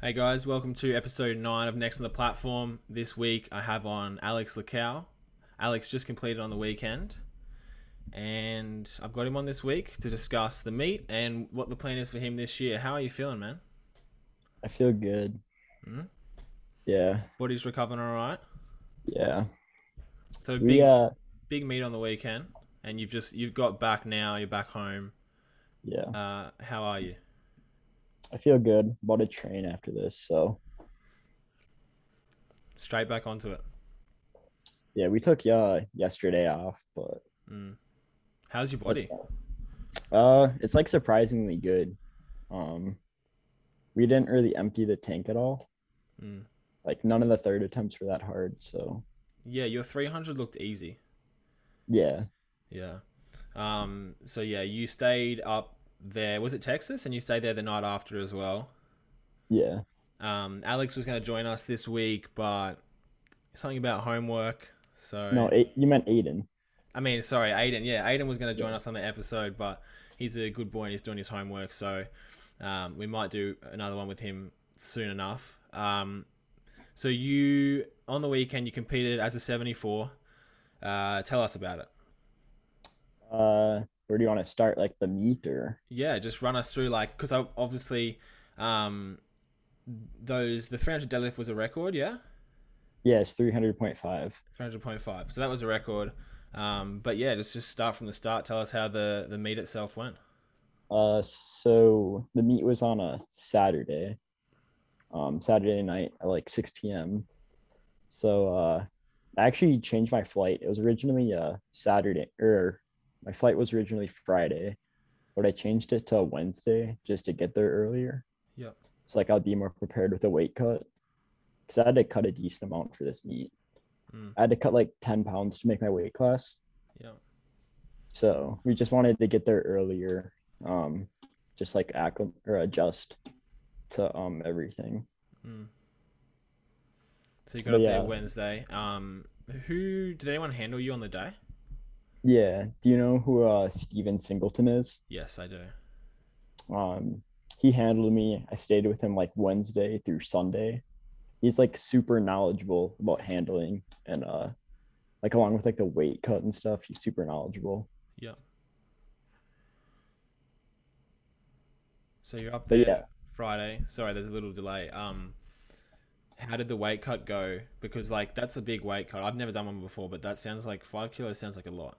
Hey guys, welcome to episode 9 of Next on the Platform. This week I have on Alex Luckow. Alex just completed on the weekend, and I've got him on this week to discuss the meet and what the plan is for him this year. How are you feeling, man? I feel good. Hmm? Yeah, Body's recovering all right. yeah. So big, uh, big meet on the weekend, and you've just you've got back now. You're back home. yeah. Uh, how are you? I feel good. About to train after this, so Straight back onto it. yeah. We took uh yesterday off, but Mm. How's your body? Uh, it's like surprisingly good. Um, we didn't really empty the tank at all. Mm. Like none of the third attempts were that hard. So Yeah, your 300 looked easy. yeah, Yeah. Um, so yeah, you stayed up there. Was it Texas? And you stayed there the night after as well. yeah. Um, Alex was going to join us this week, but something about homework. So No, you meant Aiden. I mean, sorry, Aiden. Yeah, Aiden was going to join us on the episode, but he's a good boy and he's doing his homework. So um, we might do another one with him soon enough. Um, so you on the weekend you competed as a 74. Uh, tell us about it. Uh, where do you want to start? Like the meet or? Yeah, just run us through like because obviously, um, those the 300 deadlift was a record, yeah, Yeah, it's three hundred point five. 300.5. So that was a record. Um, but yeah, just just start from the start. Tell us how the the meet itself went. Uh, so the meet was on a Saturday, um, Saturday night at like 6 p.m. So uh, I actually changed my flight. It was originally a Saturday, or my flight was originally Friday, but I changed it to Wednesday just to get there earlier. Yep. So like I'll be more prepared with a weight cut, because I had to cut a decent amount for this meet. Mm. I had to cut like 10 pounds to make my weight class. Yeah. So we just wanted to get there earlier, um, just like acclim or adjust to um everything. Mm. So you got But up there. Wednesday. Um, who did anyone handle you on the day? Yeah. Do you know who uh Steven Singleton is? Yes, I do. Um, he handled me. I stayed with him like Wednesday through Sunday. He's like super knowledgeable about handling and uh like along with like the weight cut and stuff, he's super knowledgeable. Yeah. So you're up there yeah. Friday. Sorry, there's a little delay. Um, how did the weight cut go? Because like that's a big weight cut. I've never done one before, but that sounds like five kilos sounds like a lot.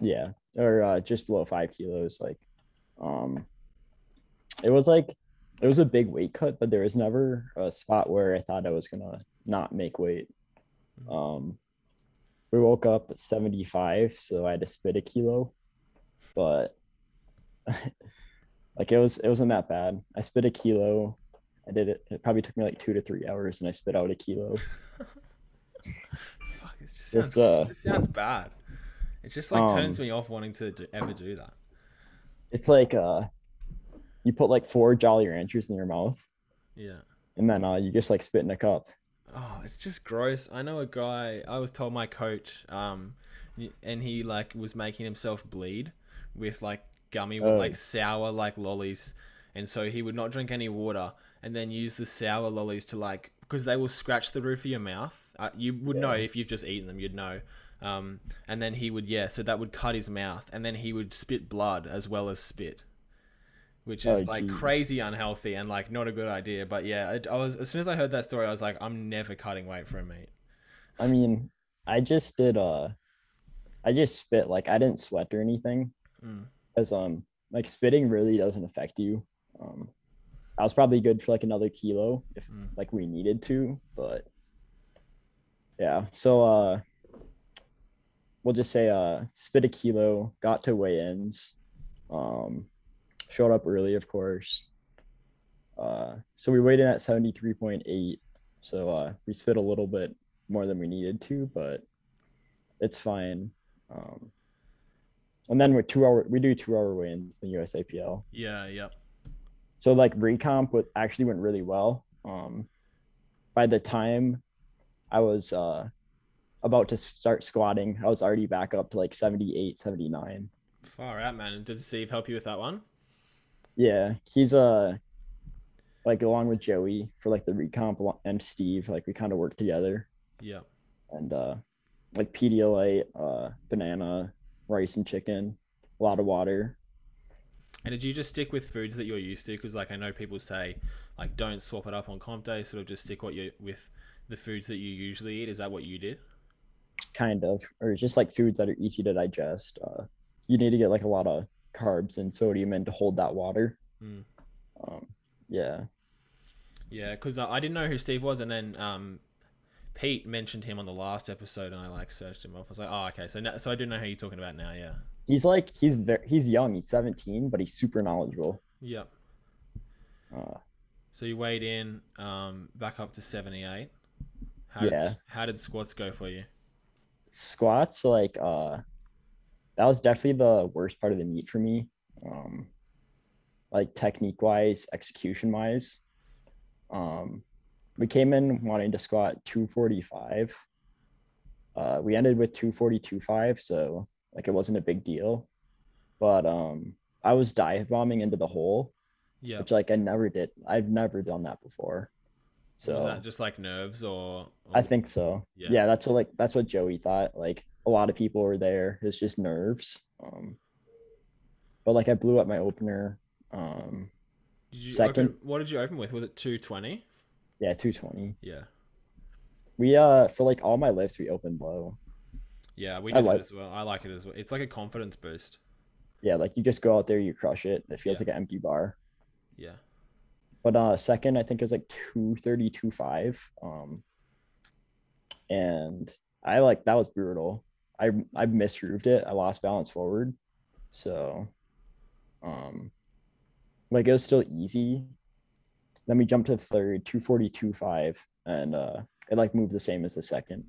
Yeah. Or uh just below five kilos. Like um it was like it was a big weight cut, but there was never a spot where I thought I was gonna not make weight. Um we woke up at 75, so I had to spit a kilo, but like it was it wasn't that bad. I spit a kilo. I did it. It probably took me like two to three hours, and I spit out a kilo. Fuck, it just sounds, uh, it just sounds bad. It just like turns Um, me off wanting to do, ever do that. it's like uh, you put like four Jolly Ranchers in your mouth, Yeah. and then uh, you just like spit in a cup. Oh, it's just gross. I know a guy. I was told my coach, um, and he like was making himself bleed with like gummy, Oh. like sour like lollies, and so he would not drink any water, and then use the sour lollies to like because they will scratch the roof of your mouth. Uh, you would know if you've just eaten them. You'd know. Um, and then he would yeah, so that would cut his mouth, and then he would spit blood as well as spit. Which is Oh, like geez. crazy unhealthy and like not a good idea. But yeah, I, I was as soon as I heard that story, I was like, I'm never cutting weight for a meet. I mean, I just did uh, I just spit like I didn't sweat or anything, Mm. as um like spitting really doesn't affect you. Um, I was probably good for like another kilo if Mm. like we needed to, but yeah. So uh, we'll just say uh, spit a kilo, got to weigh-ins, um, showed up early, of course. Uh, so we weighed in at seventy three point eight. So uh, we spit a little bit more than we needed to, but it's fine. Um, and then with two hour, we do two hour wins in the USAPL. Yeah, yep. So like recomp would actually went really well. Um, by the time I was uh, about to start squatting, I was already back up to like 78, 79. Far out, man. Did Steve help you with that one? Yeah, he's uh like along with Joey for like the recomp and Steve, like we kind of work together Yeah. and uh like Pedialyte, uh banana, rice and chicken, a lot of water. And did you just stick with foods that you're used to? Because like I know people say, like don't swap it up on comp day. Sort of just stick what you with the foods that you usually eat. Is that what you did? Kind of or just like foods that are easy to digest uh you need to get like a lot of carbs and sodium in to hold that water Mm. um yeah Yeah, because I didn't know who Steve was, and then um, Pete mentioned him on the last episode, and I like searched him up. I was like, oh, okay. So now, so I do know who you're talking about now. Yeah. he's like he's very he's young he's 17 but he's super knowledgeable Yep. uh So you weighed in, um, back up to 78. How Yeah. Did, how did squats go for you? Squats like uh that was definitely the worst part of the meet for me. Um like technique wise execution wise um we came in wanting to squat 245 uh we ended with 242.5 so like it wasn't a big deal. But um i was dive bombing into the hole Yeah. which like i never did i've never done that before so was that just like nerves or? I think so. Yeah. Yeah. that's what like that's what Joey thought. Like a lot of people were there. It's just nerves. Um but like I blew up my opener. Um Did you second- Open, what did you open with? Was it 220? yeah, 220. Yeah. We uh for like all my lifts we opened low. Yeah, we I like- it as well. I like it as well. It's like a confidence boost. Yeah, like you just go out there, you crush it. It feels Yeah. like an empty bar. Yeah. But uh second I think it was like 232.5. Um and I like that was brutal. I I misgrooved it. I lost balance forward. So um like it was still easy. Then we jumped to third, 242.5, and uh it like moved the same as the second.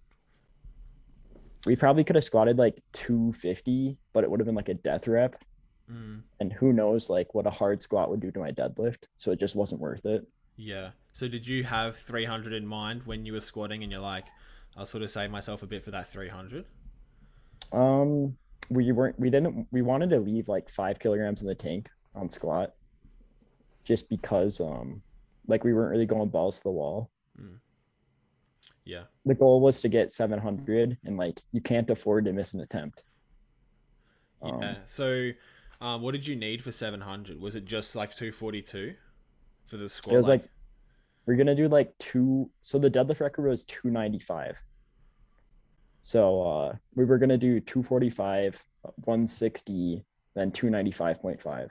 We probably could have squatted like 250, but it would have been like a death rep. Mm, And who knows like what a hard squat would do to my deadlift. So it just wasn't worth it. yeah. So did you have 300 in mind when you were squatting and you're like, I'll sort of save myself a bit for that 300? Um, we weren't. We didn't. We wanted to leave like five kilograms in the tank on squat, just because um, like we weren't really going balls to the wall. Yeah. The goal was to get 700, and like you can't afford to miss an attempt. Um, Yeah. So, um, what did you need for 700? Was it just like 242 for the squat? it was like we're gonna do like two. So the deadlift record was 295. So uh, we were gonna do 245, 160, then 295.5.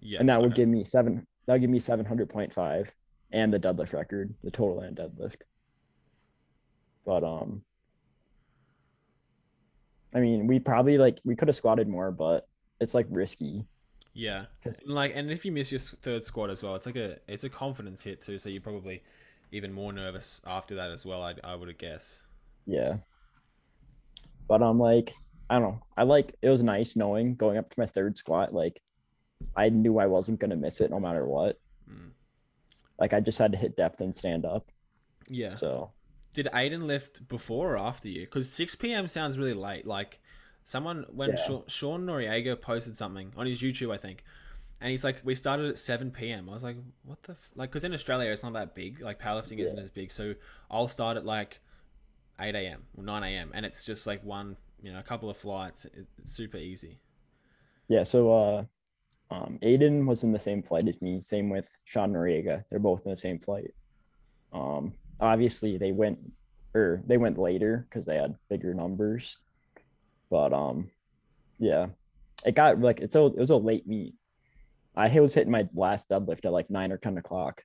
yeah, and that would give me seven that would give me 700.5 and the deadlift record the total and deadlift but um i mean we probably like we could have squatted more but it's like risky Yeah. And, like, and if you miss your third squat as well, it's like a it's a confidence hit too. So you're probably even more nervous after that as well. I I would guess. yeah but i'm like i don't know i like it was nice knowing going up to my third squat like i knew i wasn't going to miss it no matter what Mm. like i just had to hit depth and stand up Yeah. so Did Aiden lift before or after you? Because 6 p.m. sounds really late. Like, someone, when Yeah. Sean, Sean Noriega posted something on his YouTube, I think, and he's like, we started at 7 p.m. I was like, what the? F-? Like, because in Australia, it's not that big. Like, powerlifting isn't as big. So I'll start at like 8 a.m. or 9 a.m. And it's just like one, you know, a couple of flights. It's super easy. Yeah, so uh um Aiden was in the same flight as me, same with Sean Noriega. They're both in the same flight. Um obviously they went or they went later because they had bigger numbers. But um yeah. It got like it's a it was a late meet. I was hitting my last deadlift at like nine or ten o'clock.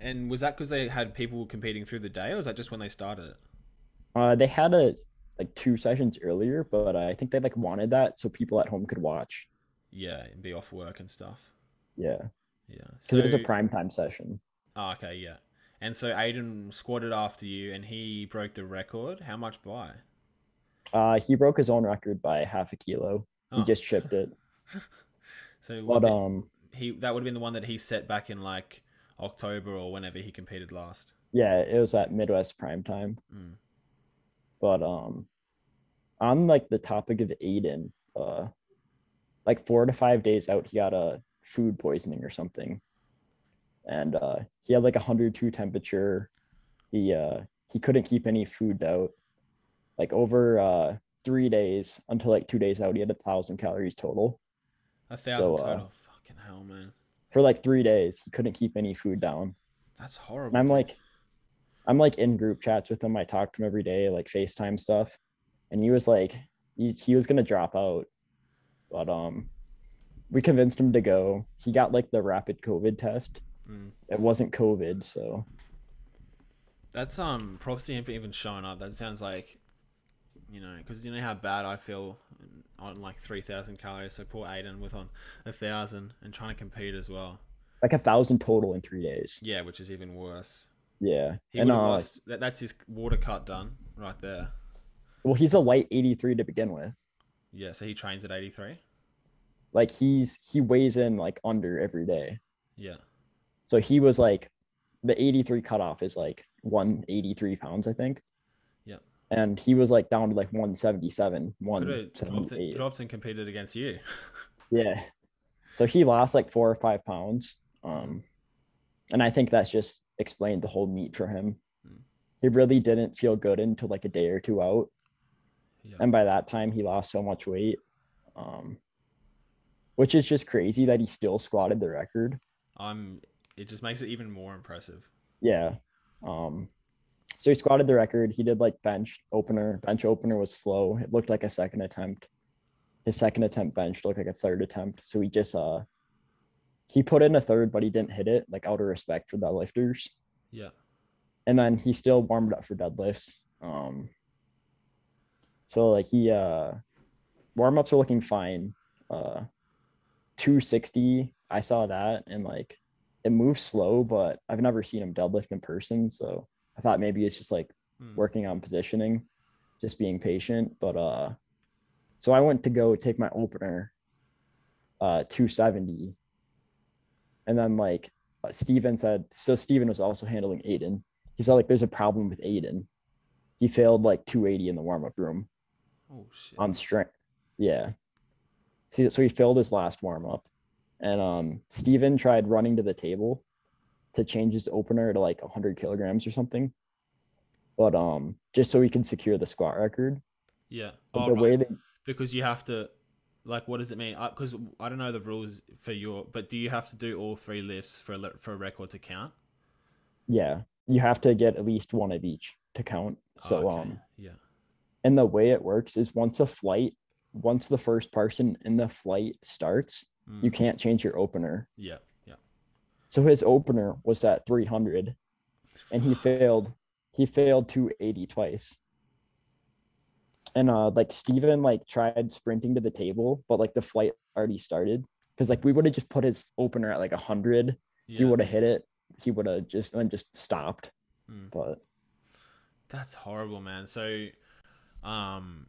And was that because they had people competing through the day, or was that just when they started it? Uh they had a like two sessions earlier, but I think they like wanted that so people at home could watch. Yeah, and be off work and stuff. Yeah. Yeah. Because it was a prime time session. Oh, okay, yeah. And so Aiden squatted after you, and he broke the record. How much by? Uh he broke his own record by half a kilo. He Oh. just chipped it. So what But did- um, he that would have been the one that he set back in like October or whenever he competed last. yeah, it was at Midwest prime time. Mm. But um, on like the topic of Aiden, uh, like four to five days out, he got a food poisoning or something. and uh, he had like a 102 temperature. He uh, he couldn't keep any food out. Like over uh, three days until like two days out, he had a thousand calories total A thousand So, uh, total. Fucking hell, man. for like three days. He couldn't keep any food down. That's horrible. And I'm like, I'm like in group chats with him. I talk to him every day, like FaceTime stuff. And he was like, he, he was gonna drop out. But um we convinced him to go. He got like the rapid COVID test. Mm. It wasn't COVID, so That's um him for even showing up. That sounds like, you know, because you know how bad I feel on like three thousand calories. So poor Aiden with on a thousand and trying to compete as well. like a thousand total in three days. Yeah, which is even worse. Yeah. He and uh lost. That, that's his water cut done right there. well he's a light 83 to begin with. Yeah, so he trains at eighty three. Like he's he weighs in like under every day. Yeah, So he was like the 83 cutoff is like 183 pounds, I think. And he was like down to like 177, could have dropped, and- 178. dropped and competed against you. Yeah. So he lost like four or five pounds. Um, and I think that's just explained the whole meet for him. Mm. He really didn't feel good until like a day or two out. Yeah. And by that time, he lost so much weight. Um, which is just crazy that he still squatted the record. I'm. It just makes it even more impressive. Yeah. Um, so he squatted the record. He did like bench opener. Bench opener was slow. It looked like a second attempt. His second attempt bench looked like a third attempt. So he just uh he put in a third, but he didn't hit it, like out of respect for the lifters. Yeah. And then he still warmed up for deadlifts. Um so like he uh warm ups are looking fine. Uh 260, I saw that and like it moves slow, but I've never seen him deadlift in person. So I thought maybe it's just like Hmm. working on positioning, just being patient. But uh so I went to go take my opener, uh 270. And then like uh, Steven said, so Steven was also handling Aiden. He said like there's a problem with Aiden. He failed like 280 in the warm-up room Oh shit. on strength. Yeah. See, so he failed his last warm up, and um, Steven tried running to the table to change his opener to like 100 kilograms or something, but um, just so he can secure the squat record. yeah. But Oh, the right. way that because you have to like what does it mean because I, don't know the rules for your but do you have to do all three lifts for a, for a record to count yeah, you have to get at least one of each to count. So Oh, okay. um, yeah and the way it works is once a flight, once the first person in the flight starts, you Mm. can't change your opener. yeah So his opener was at 300 and he failed he failed 280 twice. And uh like Steven like tried sprinting to the table, but like the flight already started. Cause like we would have just put his opener at like 100. He would have hit it. He would have just then just stopped. Mm. But that's horrible man so um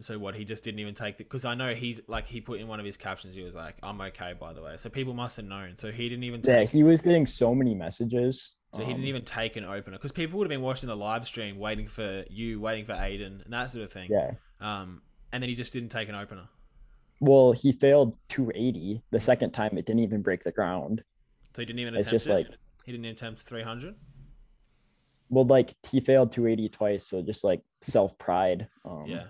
so what he just didn't even take the because i know he's like he put in one of his captions he was like i'm okay by the way so people must have known so he didn't even yeah, he was getting so many messages. So he didn't um, even take an opener because people would have been watching the live stream, waiting for you, waiting for Aiden, and that sort of thing. Yeah. Um, and then he just didn't take an opener. Well, he failed 280. The second time it didn't even break the ground. So he didn't even It's just it? like he didn't attempt 300. well, like he failed 280 twice, so just like self pride. Um, yeah.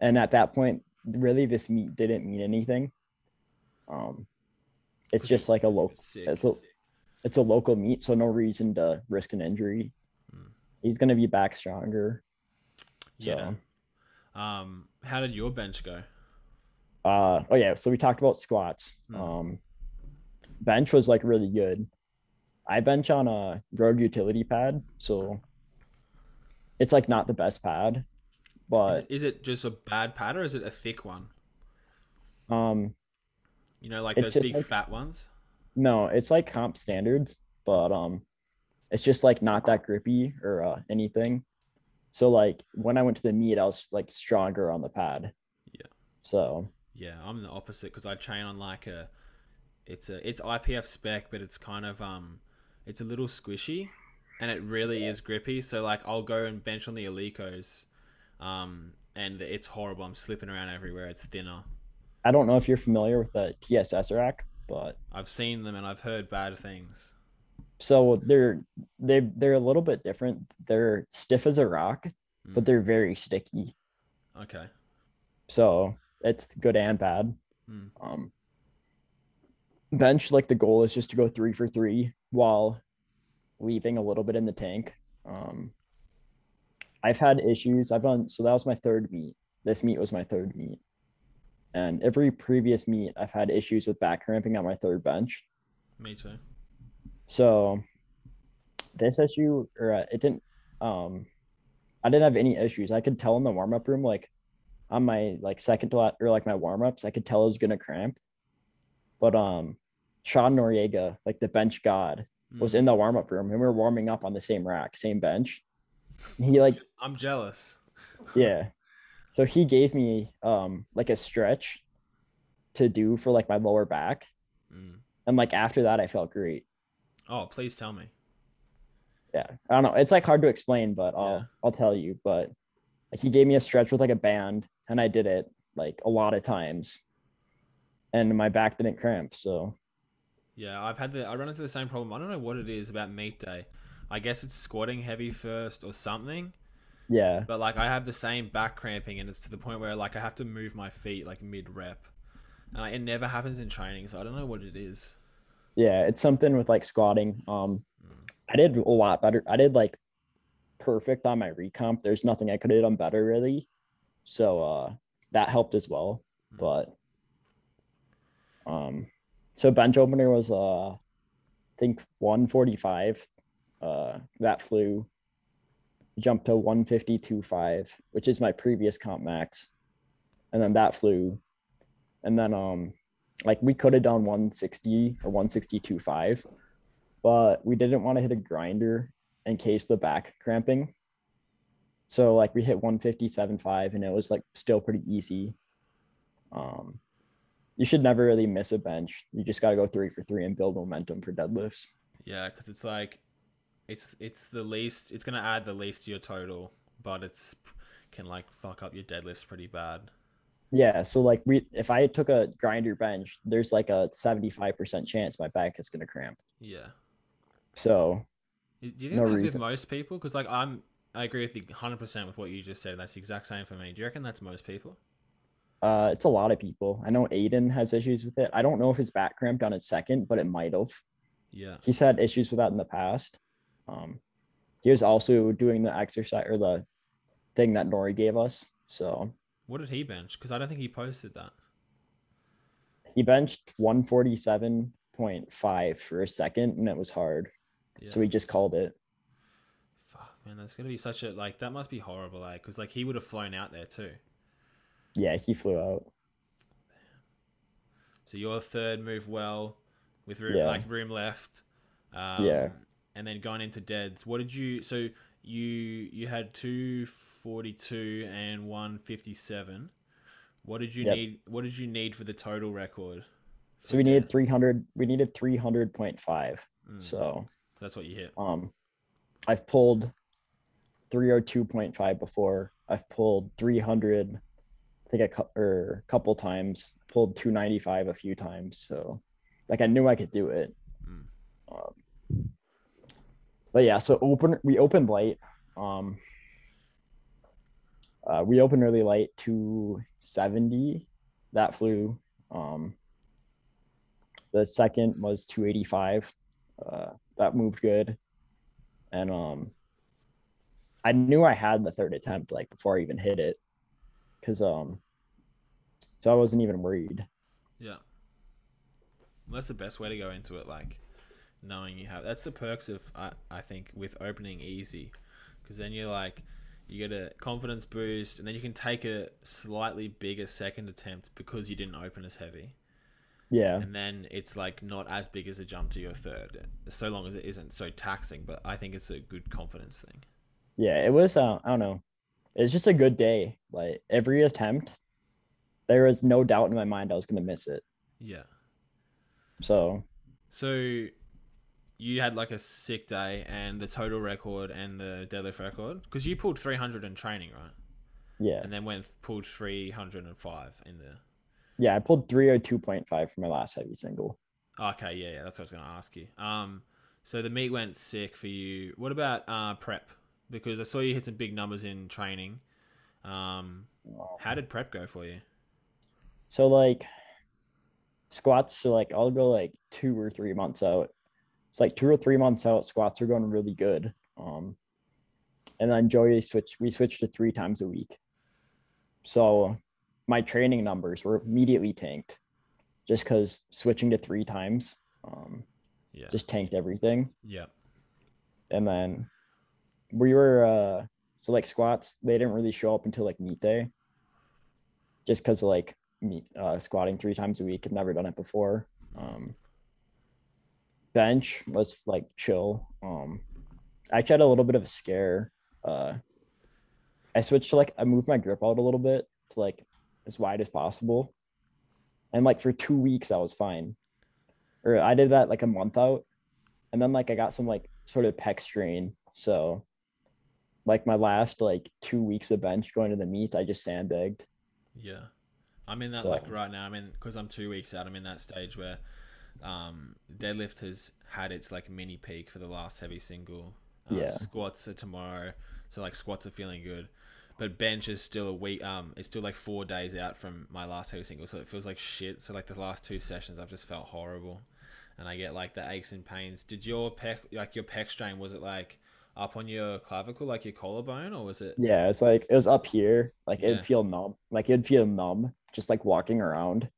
And at that point really this meet didn't mean anything um it's just like a local it's a it's a local meet so no reason to risk an injury Mm. he's going to be back stronger so Yeah. Um, how did your bench go? uh oh yeah so we talked about squats Mm. um bench was like really good i bench on a rogue utility pad so it's like not the best pad Is it, is it just a bad pad or is it a thick one? um You know, like those big like- fat ones. No, it's like comp standards, but um it's just like not that grippy or uh, anything. So like when I went to the meet, I was like stronger on the pad. Yeah. So Yeah, I'm the opposite because I train on like a, it's a it's IPF spec, but it's kind of um, it's a little squishy, and it really is grippy. So like I'll go and bench on the Eleikos, um, and it's horrible. I'm slipping around everywhere. It's thinner. I don't know if you're familiar with the TSS rack, but I've seen them and I've heard bad things. so they're they they're a little bit different. They're stiff as a rock, but Mm. they're very sticky. Okay. So it's good and bad. Mm. Um, bench like the goal is just to go three for three while leaving a little bit in the tank. Um, I've had issues. I've done so that was my third meet. This meet was my third meet, and every previous meet I've had issues with back cramping on my third bench. Me too. So this issue or uh, it didn't um I didn't have any issues. I could tell in the warm up room like on my like second to or like my warm ups, I could tell it was gonna cramp. But um Sean Noriega, like the bench god, was Mm. in the warm up room and we were warming up on the same rack, same bench. He like I'm jealous. yeah. So he gave me um like a stretch to do for like my lower back. Mm. And like after that I felt great. Oh, please tell me. yeah i don't know it's like hard to explain but i'll Yeah. i'll tell you but like he gave me a stretch with like a band and i did it like a lot of times and my back didn't cramp so Yeah, I've had the I run into the same problem. I don't know what it is about meet day. I guess it's squatting heavy first or something. yeah But like I have the same back cramping and it's to the point where like I have to move my feet like mid rep. And like, it never happens in training, so I don't know what it is. yeah it's something with like squatting um Mm. i did a lot better i did like perfect on my recomp there's nothing i could have done better really so uh that helped as well Mm. but um so bench opener was uh i think 145 uh that flew jumped to 152.5 which is my previous comp max and then that flew and then um like we could have done 160 or 162.5 but we didn't want to hit a grinder in case the back cramping. So like we hit 157.5 and it was like still pretty easy. Um you should never really miss a bench. You just got to go three for three and build momentum for deadlifts. Yeah, because it's like, it's it's the least. It's gonna add the least to your total, but it's can like fuck up your deadlifts pretty bad. yeah so like we if i took a grinder bench there's like a 75% chance my back is going to cramp Yeah. so Do you think No that's reason. with most people? Because like I'm, I agree with you 100 percent with what you just said. That's the exact same for me. Do you reckon that's most people? uh it's a lot of people i know aiden has issues with it i don't know if his back cramped on his second but it might have Yeah. he's had issues with that in the past. Um, he was also doing the exercise or the thing that Nori gave us. So What did he bench? Because I don't think he posted that. he benched 147.5 for a second and it was hard. Yeah. So we just called it. Fuck, man, that's gonna be such a like that must be horrible, like, because like he would have flown out there too. Yeah, he flew out. So your third move well, with room Yeah. like room left. Um, Yeah. And then going into deads, what did you? So you you had two forty two and one fifty seven. What did you Yep. need? What did you need for the total record? So we needed 300. We needed 300.5. Mm, So that's what you hit. um, I've pulled 302.5 before. I've pulled 300. I think a cou- or a couple times. Pulled 295 a few times. So like I knew I could do it. Mm. Um, but yeah, so open we opened light. Um, uh, we opened really light to 70. That flew. Um, the second was 285. Uh, that moved good. And um, I knew I had the third attempt like before I even hit it, because um, so I wasn't even worried. Yeah. That's the best way to go into it, like knowing you have. That's the perks of I, I think with opening easy, because then you're like you get a confidence boost, and then you can take a slightly bigger second attempt because you didn't open as heavy, Yeah, and then it's like not as big as a jump to your third, so long as it isn't so taxing. But I think it's a good confidence thing. yeah. It was. Uh, I don't know. It's just a good day. Like every attempt, there was no doubt in my mind I was gonna miss it. Yeah. So So you had like a sick day and the total record and the deadlift record because you pulled 300 in training, right? yeah, And then went pulled 305 in the yeah. I pulled 302.5 for my last heavy single. Okay, yeah, yeah, that's what I was going to ask you. Um, so the meet went sick for you. What about uh, prep? Because I saw you hit some big numbers in training. Um, how did prep go for you? So like squats, so like I'll go like two or three months out. It's like two or three months out, squats are going really good. Um, and then Joey switched. We switched to three times a week. So my training numbers were immediately tanked, just because switching to three times, um, Yeah. just tanked everything. yeah. And then we were uh, so like squats, they didn't really show up until like meet day, just because like me uh, squatting three times a week. I've never done it before. Um, bench was like chill. Um, I actually had a little bit of a scare. Uh, I switched to like I moved my grip out a little bit to like as wide as possible, and like for two weeks I was fine. Or I did that like a month out, and then like I got some like sort of pec strain. So, like my last like two weeks of bench going to the meet, I just sandbagged. Yeah. I'm in that So- like right now. I'm in because I'm two weeks out. I'm in that stage where um, deadlift has had its like mini peak for the last heavy single. Uh, Yeah. Squats are tomorrow, so like squats are feeling good, but bench is still a week. Um, it's still like four days out from my last heavy single, so it feels like shit. So like the last two sessions, I've just felt horrible, and I get like the aches and pains. Did your pec like your pec strain was it like up on your clavicle, like your collarbone, or was it? Yeah, it's like it was up here. Like Yeah. it'd feel numb. Like it'd feel numb just like walking around.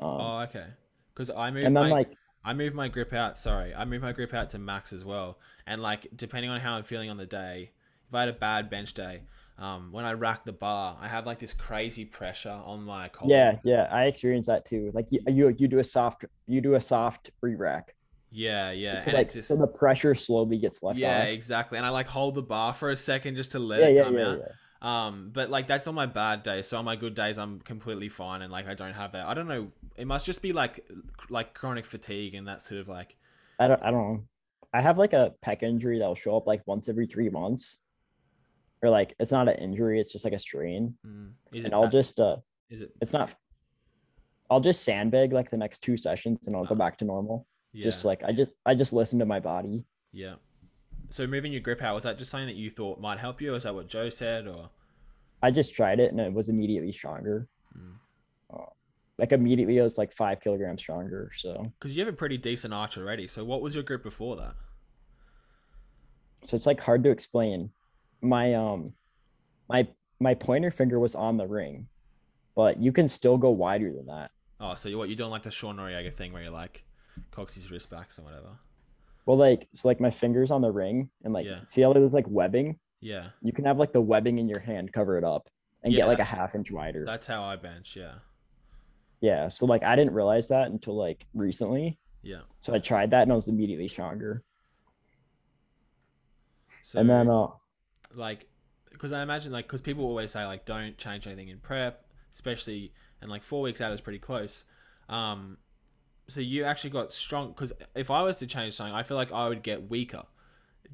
Um, Oh, okay. Because I moved and my like I moved my grip out. Sorry, I moved my grip out to max as well. And like depending on how I'm feeling on the day, if I had a bad bench day, um, when I rack the bar, I have like this crazy pressure on my collar. yeah, yeah, I experience that too. Like you, you, you do a soft, you do a soft re-rack. yeah, yeah. Just And like just so the pressure slowly gets left yeah, off. Yeah, exactly. And I like hold the bar for a second just to let Yeah, it yeah, come yeah, out. Um, but like that's on my bad days. So on my good days, I'm completely fine, and like I don't have that. I don't know. It must just be like like chronic fatigue and that sort of like I don't, I don't know. I have like a pec injury that'll show up like once every three months, or like it's not an injury, it's just like a strain. mm, And I'll bad- just, uh, is it it's not. I'll just sandbag like the next two sessions, and I'll go Uh, back to normal. yeah. Just like I just, I just listen to my body. Yeah. So moving your grip out was that just something that you thought might help you? Or is that what Joe said? Or I just tried it, and it was immediately stronger. Mm. Uh, like immediately, it was like five kilograms stronger. So, because you have a pretty decent arch already. So what was your grip before that? so it's like hard to explain. My um, my my pointer finger was on the ring, but you can still go wider than that. Oh, so you what you're doing like the Sean Noriega thing where you're like cocks his wrist backs or whatever. Well, like so, like my fingers on the ring, and like Yeah. see how there's like webbing. Yeah, You can have like the webbing in your hand cover it up and Yeah, get like a half inch wider. that's how I bench. Yeah, Yeah. So like I didn't realize that until like recently. yeah. So I tried that and I was immediately stronger. So and then uh like because I imagine like because people always say like don't change anything in prep, especially and like four weeks out is pretty close. Um, so you actually got strong because if I was to change something, I feel like I would get weaker,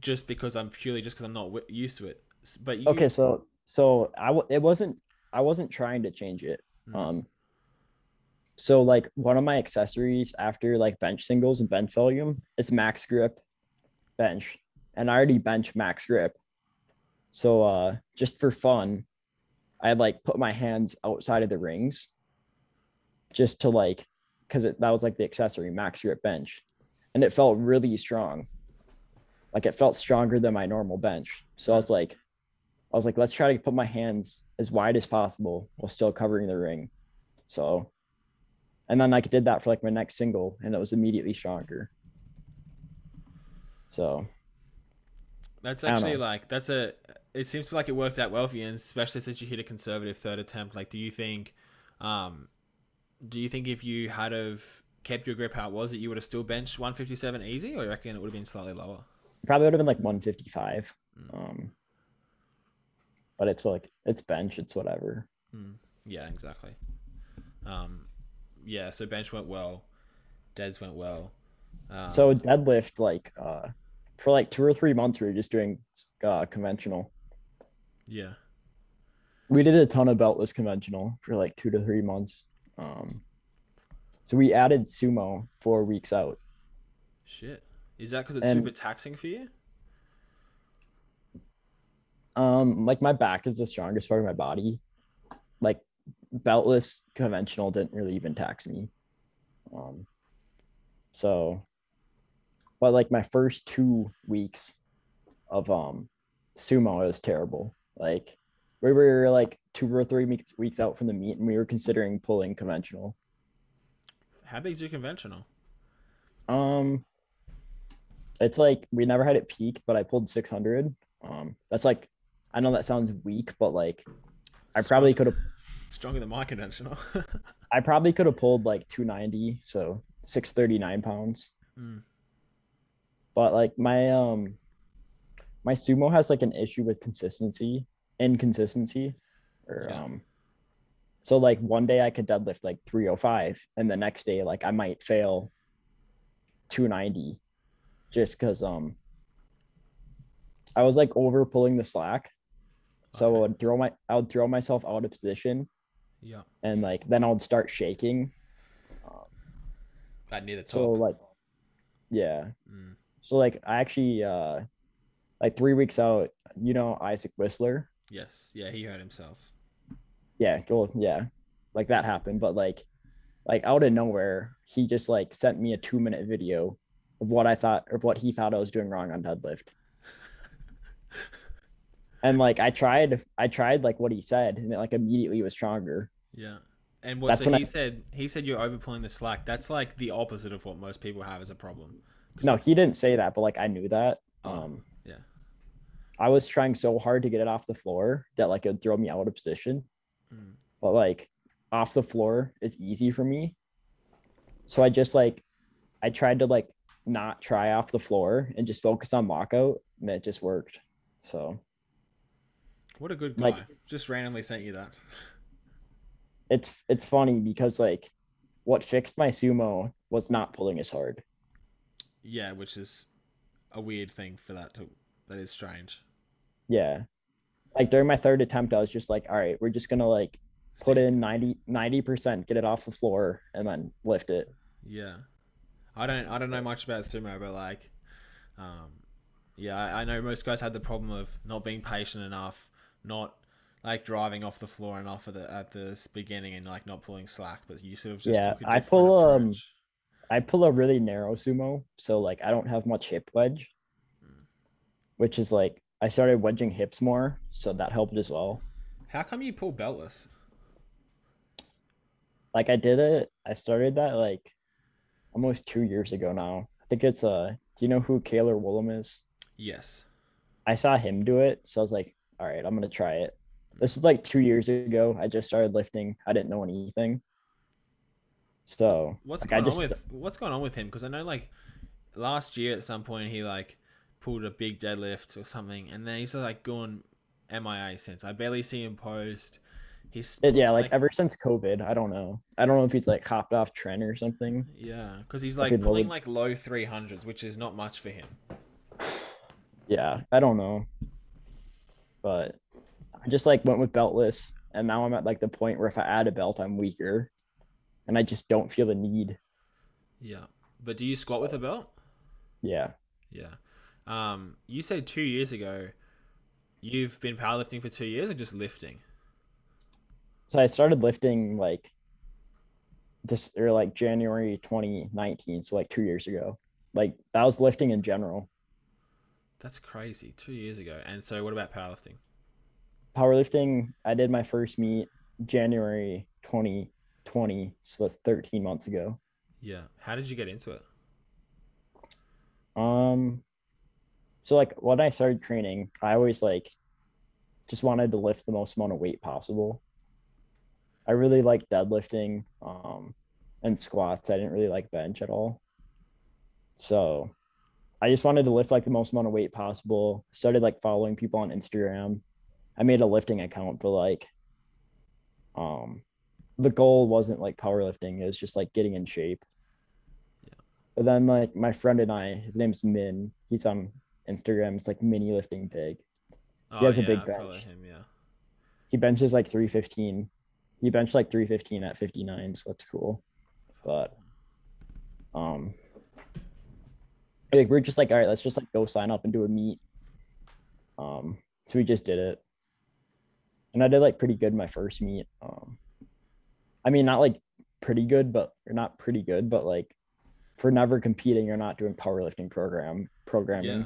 just because I'm purely just because I'm not w- used to it. But you, okay, so so I w- it wasn't I wasn't trying to change it. Mm. Um so like one of my accessories after like bench singles and bench volume is max grip bench. And I already bench max grip. So uh just for fun, I like put my hands outside of the rings just to like because that was like the accessory max grip bench. And it felt really strong. Like it felt stronger than my normal bench. So I was like, I was like, let's try to put my hands as wide as possible while still covering the ring. So, and then I did that for like my next single, and it was immediately stronger. So, That's actually like that's a. It seems like it worked out well for you, and especially since you hit a conservative third attempt. Like, do you think, um, do you think if you had have kept your grip how it was, that you would have still benched 157 easy, or you reckon it would have been slightly lower? probably would have been like 155. Mm. Um, but it's like it's bench, it's whatever. Mm, yeah, exactly. Um, yeah, so bench went well, deads went well. Um, So deadlift, like uh, for like two or three months, we were just doing uh, conventional. yeah, We did a ton of beltless conventional for like two to three months. Um, So we added sumo four weeks out. Shit. Is that because it's And- super taxing for you? Um, like my back is the strongest part of my body. Like beltless conventional didn't really even tax me. Um, so, but like my first two weeks of um sumo it was terrible. Like we were like two or three weeks weeks out from the meet, and we were considering pulling conventional. How big's your conventional? Um, it's like we never had it peak, but I pulled 600. Um, that's like, I know that sounds weak, but like, I probably could have, Stronger than my conventional. I probably could have pulled like 290, so 639 pounds. Mm. But like my um, my sumo has like an issue with consistency, inconsistency, or Yeah. um. So like one day I could deadlift like 305, and the next day like I might fail 290, just because um. I was like over pulling the slack, so I would throw my I would throw myself out of position, yeah. and like then I would start shaking. That near the top. So like, yeah. Mm. So like I actually uh like three weeks out, you know Isaac Whistler. Yes. Yeah, he hurt himself. Yeah, yeah. Like that happened, but like like out of nowhere, he just like sent me a two minute video of what I thought or what he thought I was doing wrong on deadlift. And like I tried I tried like what he said and it like immediately was stronger. Yeah. And what That's so he I- said he said you're overpulling the slack. That's like the opposite of what most people have as a problem. No, he didn't say that, but like I knew that. Oh, Um yeah. I was trying so hard to get it off the floor that like it would throw me out of position. Mm. but like off the floor is easy for me. So I just like I tried to like not try off the floor and just focus on lockout and it just worked. So What a good guy. Like- Just randomly sent you that. it's it's funny because like what fixed my sumo was not pulling as hard. Yeah, which is a weird thing for that to that is strange. Yeah. Like during my third attempt, I was just like, all right, we're just gonna like put in 90 percent, get it off the floor, and then lift it. Yeah. I don't I don't know much about sumo, but like um yeah, I, I know most guys had the problem of not being patient enough, not like driving off the floor enough at the at the beginning and like not pulling slack, but you sort of just Yeah, I pull, um. I pull a really narrow sumo, so like I don't have much hip wedge, Mm. which is like I started wedging hips more, so that helped as well. How come you pull beltless? Like I did it, I started that like almost two years ago now. I think it's uh, do you know who Cailer Woolam is? Yes. I saw him do it, so I was like, all right, I'm gonna try it. This is like two years ago. I just started lifting. I didn't know anything. So What's like, I going just on with what's going on with him? Because I know like last year at some point he like pulled a big deadlift or something, and then he's like gone MIA since. I barely see him post. He's uh, yeah, like, ever since COVID, I don't know. I don't know if he's like hopped off trend or something. yeah, because he's like like pulling like low three hundreds, which is not much for him. Yeah, I don't know. But I just like went with beltless, and now I'm at like the point where if I add a belt, I'm weaker, and I just don't feel the need. Yeah, but do you squat with a belt? Yeah, Yeah. Um, you said two years ago you've been powerlifting for two years or just lifting? so I started lifting like just or like January 2019, so like two years ago. Like that was lifting in general. That's crazy. Two years ago. And so what about powerlifting? Powerlifting, I did my first meet January 2020, so that's 13 months ago. Yeah. How did you get into it? Um, so like when I started training, I always like just wanted to lift the most amount of weight possible. I really like deadlifting, um, and squats. I didn't really like bench at all. So I just wanted to lift like the most amount of weight possible. Started like following people on Instagram. I made a lifting account, but like, um, the goal wasn't like powerlifting. It was just like getting in shape. Yeah. But then like my friend and I, his name's Min. He's on Instagram. It's like mini lifting big. Oh, has a yeah, big I follow bench. him, yeah. He benches like 315. He benched like 315 at 59, so that's cool. but um, like we're just like, all right, let's just like go sign up and do a meet. Um, so we just did it, and I did like pretty good my first meet. Um, I mean, not like pretty good, but you're not pretty good, but like for never competing, you're not doing powerlifting program programming. Yeah.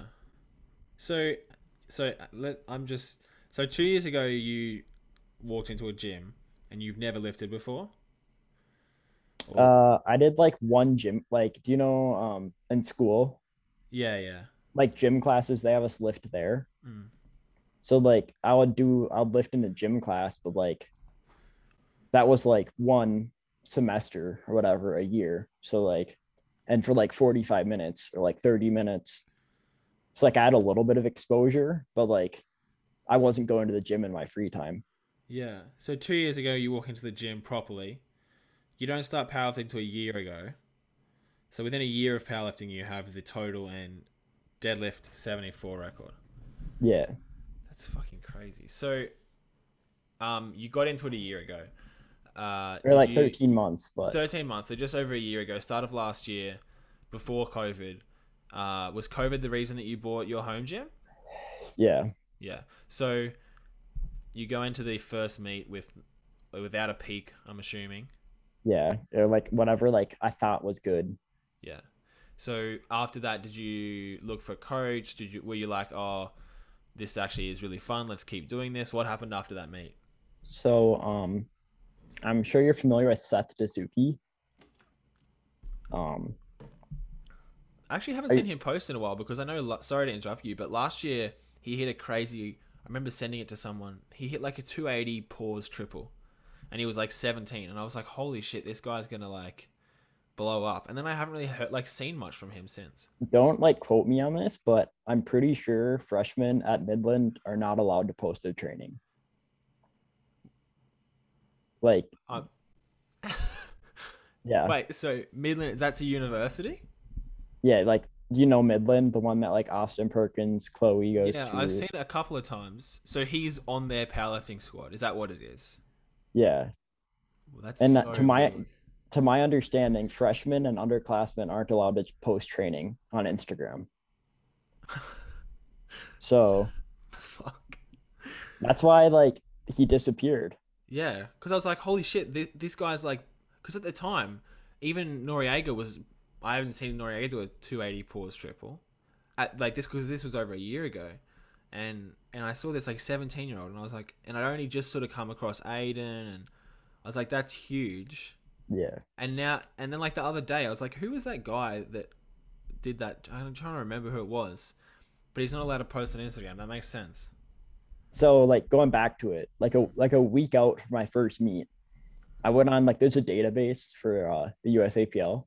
So, so uh, let I'm just so two years ago you walked into a gym and you've never lifted before. Or- Uh, I did like one gym, like, do you know, um, in school, yeah, yeah. like gym classes, they have us lift there. Mm. So like I would do, I'd lift in a gym class, but like that was like one semester or whatever a year. So like, and for like 45 minutes or like 30 minutes. So like I had a little bit of exposure, but like I wasn't going to the gym in my free time. Yeah. So two years ago, you walk into the gym properly. You don't start powerlifting to a year ago. So within a year of powerlifting, you have the total and deadlift 74 record. Yeah. That's fucking crazy. So, um, you got into it a year ago. Uh, Or like you- 13 months, but 13 months, so just over a year ago, start of last year, before COVID. Uh, was COVID the reason that you bought your home gym? yeah. Yeah. So you go into the first meet with without a peak, I'm assuming. Yeah. Or like whatever like I thought was good. Yeah. So after that, did you look for a coach? Did you were you like, oh, this actually is really fun. Let's keep doing this. What happened after that meet? So um I'm sure you're familiar with Seth Dazuki. Um I actually haven't seen him post in a while because I know. Sorry to interrupt you, but last year he hit a crazy. I remember sending it to someone. He hit like a 280 pause triple, and he was like 17, and I was like, holy shit, this guy's gonna like blow up. And then I haven't really heard like seen much from him since. don't like quote me on this, but I'm pretty sure freshmen at Midland are not allowed to post their training. Like Um, yeah. Wait, so Midland? That's a university? Yeah, like you know Midland, the one that like Austin Perkins, Chloe goes Yeah, to. I've seen it a couple of times. So he's on their powerlifting squad. Is that what it is? Yeah. Well, that's And, uh, so to my- weird. To my understanding, freshmen and underclassmen aren't allowed to post training on Instagram. So fuck. that's why like he disappeared. Yeah, because I was like, holy shit, this, this guy's like, because at the time, even Noriega was, I haven't seen Noriega do a 280 pause triple, at like this because this was over a year ago, and and I saw this like 17 year old, and I was like, and I only just sort of come across Aiden, and I was like, that's huge, Yeah. and now and then like the other day, I was like, who was that guy that did that? I'm trying to remember who it was, but he's not allowed to post on Instagram. That makes sense. so like going back to it like a like a week out from my first meet i went on like there's a database for uh the usapl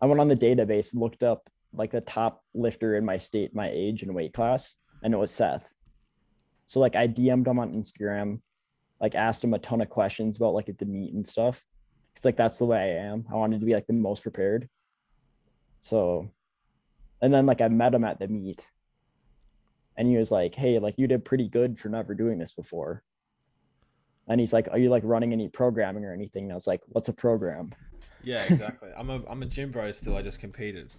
i went on the database looked up like the top lifter in my state my age and weight class and it was seth so like i dm'd him on instagram like asked him a ton of questions about like the meet and stuff because like that's the way i am i wanted to be like the most prepared so and then like i met him at the meet and he was like, "Hey, like you did pretty good for never doing this before." And he's like, "Are you like running any programming or anything?" And I was like, "What's a program?" Yeah, exactly. I'm a I'm a gym bro still. I just competed.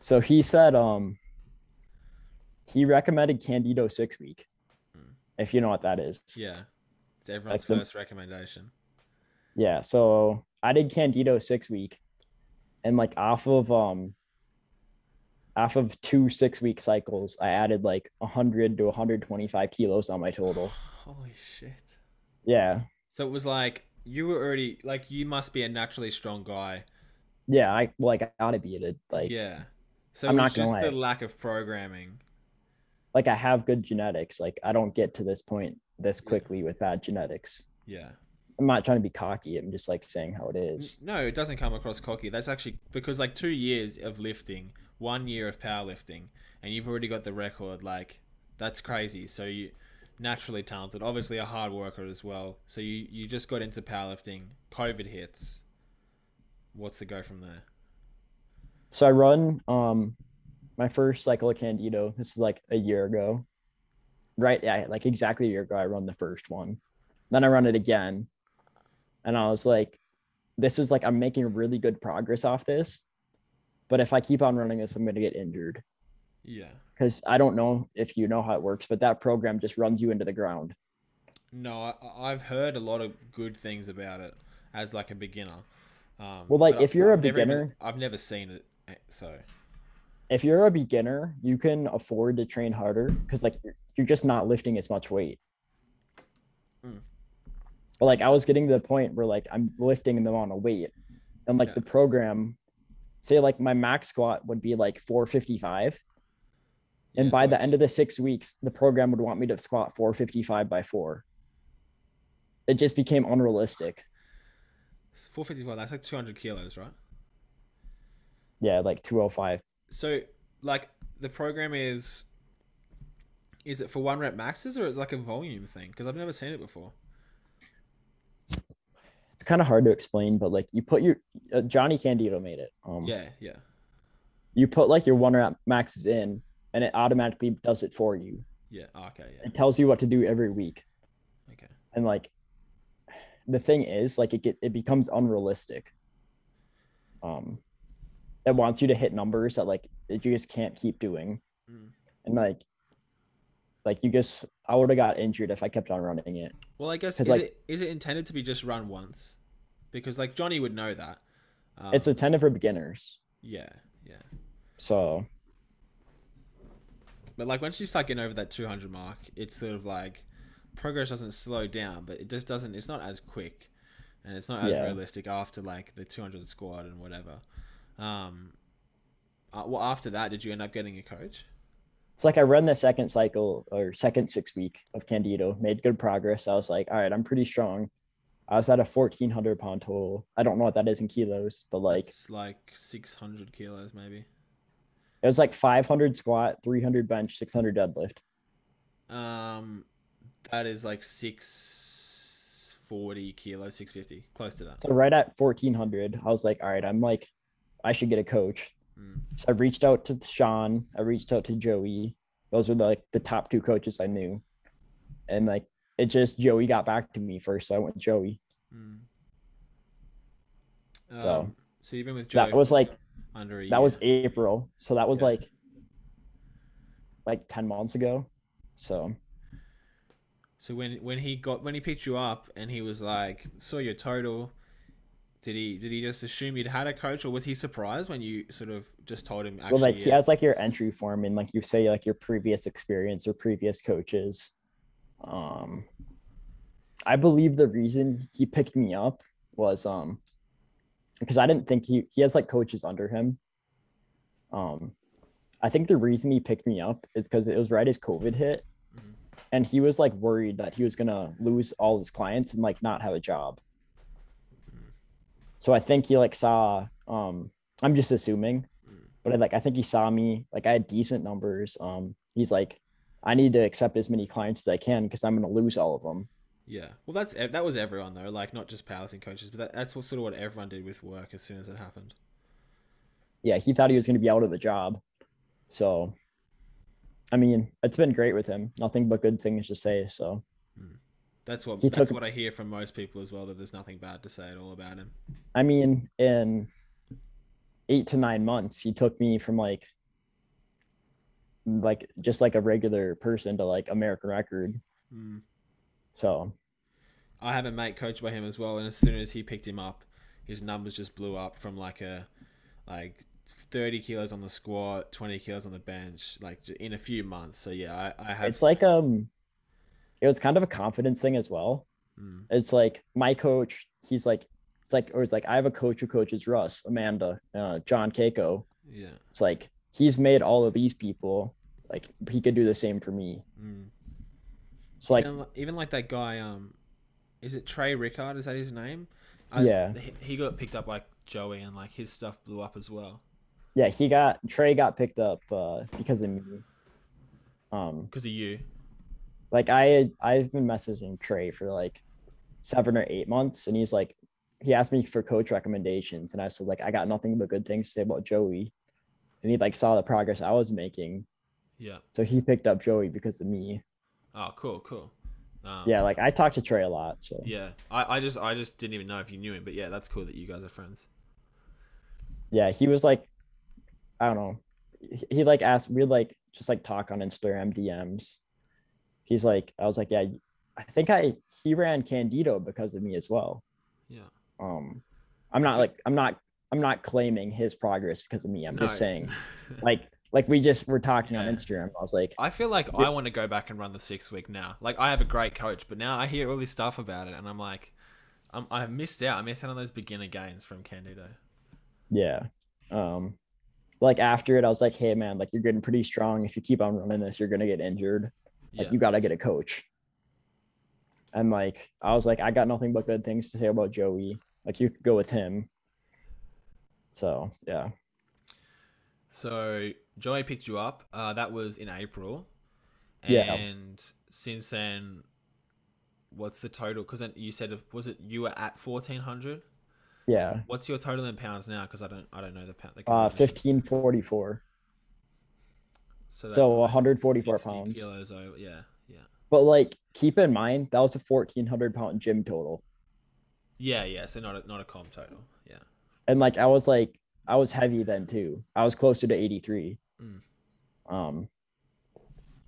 So he said, um, he recommended Candito six week, Hmm. if you know what that is. Yeah. It's everyone's Like the- first recommendation. Yeah. So I did Candito six week, and like off of um, off of two six week cycles, I added like 100 to 125 kilos on my total. Holy shit. Yeah. So it was like you were already like you must be a naturally strong guy. Yeah. I like I gotta beat it. Like yeah. So I'm not just the lie. lack of programming. like I have good genetics. Like I don't get to this point this Yeah. quickly with bad genetics. Yeah. I'm not trying to be cocky. I'm just like saying how it is. No, it doesn't come across cocky. That's actually because like two years of lifting, one year of powerlifting, and you've already got the record. Like that's crazy. So you naturally talented, obviously a hard worker as well. So you you just got into powerlifting. COVID hits. What's the go from there? So I run um my first cycle of Candito. This is like a year ago. Right, yeah, like exactly a year ago I run the first one. Then I run it again. And I was like this is like I'm making really good progress off this, but if I keep on running this, I'm gonna get injured Yeah. because I don't know if you know how it works, but that program just runs you into the ground. No, I, I've heard a lot of good things about it as like a beginner. Um, Well, like, if I've- you're a I've never beginner- I've never seen it, eh, so If you're a beginner, you can afford to train harder because like you're, you're just not lifting as much weight. Mm. But like I was getting to the point where like I'm lifting the amount of weight, and like Yeah. the program, say like my max squat would be like 455, and yeah, by the end of the six weeks, the program would want me to squat 455 by four. It just became unrealistic. 455, that's like 200 kilos, right? Yeah, like 205. So, like, the program is. Is it for one rep maxes or is it like a volume thing? Because I've never seen it before. It's kind of hard to explain, but like you put your uh, Johnny Candito made it. Um, Yeah, yeah. you put like your one rep maxes in, and it automatically does it for you. Yeah. oh, okay, yeah. It tells you what to do every week, Okay. and like the thing is, like it get it becomes unrealistic. Um, it wants you to hit numbers that like that you just can't keep doing, Mm. and like like you just I would have got injured if I kept on running it. Well, I guess is like- it is it intended to be just run once? Because like Johnny would know that. Um, It's intended for beginners, yeah, yeah. so But like once you start getting over that 200 mark, it's sort of like progress doesn't slow down, but it just doesn't. It's not as quick, and it's not as Yeah. realistic after like the 200 squat and whatever. Um, uh, well, after that, did you end up getting a coach? it's like I ran the second cycle or second six week of Candito, made good progress. I was like, all right, I'm pretty strong. I was at a 1400 pound total. I don't know what that is in kilos, but like it's like 600 kilos maybe. It was like 500 squat, 300 bench, 600 deadlift. Um, that is like 640 kilos, 650, close to that. So right at 1400, I was like, all right, I'm like, I should get a coach. Mm. So I reached out to Sean. I reached out to Joey. Those were the, like the top two coaches I knew, and like it just Joey got back to me first, so I went Joey. Mm. So, Um, so you've been with Joey. That was like under a year. that was April, so that was Yeah. like like 10 months ago. So So when when he got when he picked you up and he was like saw your total, did he did he just assume you'd had a coach or was he surprised when you sort of just told him actually well, like he has like your entry form and like you say like your previous experience or previous coaches. Um, I believe the reason he picked me up was um because I didn't think he he has like coaches under him. Um, I think the reason he picked me up is because it was right as COVID hit, Mhm. and he was like worried that he was gonna lose all his clients and like not have a job. So I think he like saw. Um, I'm just assuming, Mm. but I, like I think he saw me. Like I had decent numbers. Um, he's like, I need to accept as many clients as I can because I'm gonna lose all of them. Yeah well that's that was everyone though like not just powerlifting coaches but that, that's what sort of what everyone did with work as soon as it happened Yeah, he thought he was gonna be out of the job. So, I mean, it's been great with him. Nothing but good things to say. So that's what He that's took- what I hear from most people as well that there's nothing bad to say at all about him I mean, in eight to nine months, he took me from like like just like a regular person to like American record. mm. So I have a mate coached by him as well, and as soon as he picked him up, his numbers just blew up from like a like thirty kilos on the squat, twenty kilos on the bench, like in a few months. So yeah, I, I have. it's like um it was kind of a confidence thing as well. Mm, It's like my coach, he's like it's like or it's like I have a coach who coaches Russ, Amanda, uh, John Keiko. yeah. It's like he's made all of these people like he could do the same for me. Mm. It's like even, even like that guy. Um, is it Trey Rickard? Is that his name? I s- Yeah. he, he got picked up like Joey, and like his stuff blew up as well. yeah, he got Trey got picked up uh because of me. Um Because of you. like I had, I've been messaging Trey for like seven or eight months, and he's like, he asked me for coach recommendations, and I said like I got nothing but good things to say about Joey, and he like saw the progress I was making, Yeah. so he picked up Joey because of me. Oh, cool, cool. Um, Yeah, like I talk to Trey a lot, so yeah. I, I just I just didn't even know if you knew him, but yeah, that's cool that you guys are friends. yeah, he was like, I don't know, he, he like asked, we'd like just like talk on Instagram DMs. He's like, I was like, yeah, I think I he ran Candito because of me as well. Yeah. Um, I'm not like I'm not I'm not claiming his progress because of me. I'm just saying, like like we just were talking on Instagram. I was like, I feel like I want to go back and run the six week now. Like I have a great coach, but now I hear all this stuff about it, and I'm like, I'm, I missed out. I missed out on those beginner gains from Candito. yeah. Um, like after it, I was like, hey man, like you're getting pretty strong. If you keep on running this, you're gonna get injured. Like Yeah. you gotta get a coach. And like I was like, I got nothing but good things to say about Joey. Like you could go with him. So yeah. So Joey picked you up. Uh, that was in April. Yeah. And since then, what's the total? Because you said was it you were at fourteen hundred? Yeah. What's your total in pounds now? Because I don't I don't know the pound. The Uh fifteen forty four. So, so like 144 pounds. Kilos. Over, yeah. Yeah. But like keep in mind that was a fourteen hundred pound gym total. Yeah. Yeah. So not a, not a comp total. Yeah. and like I was like I was heavy then too. I was closer to 83. Mm. Um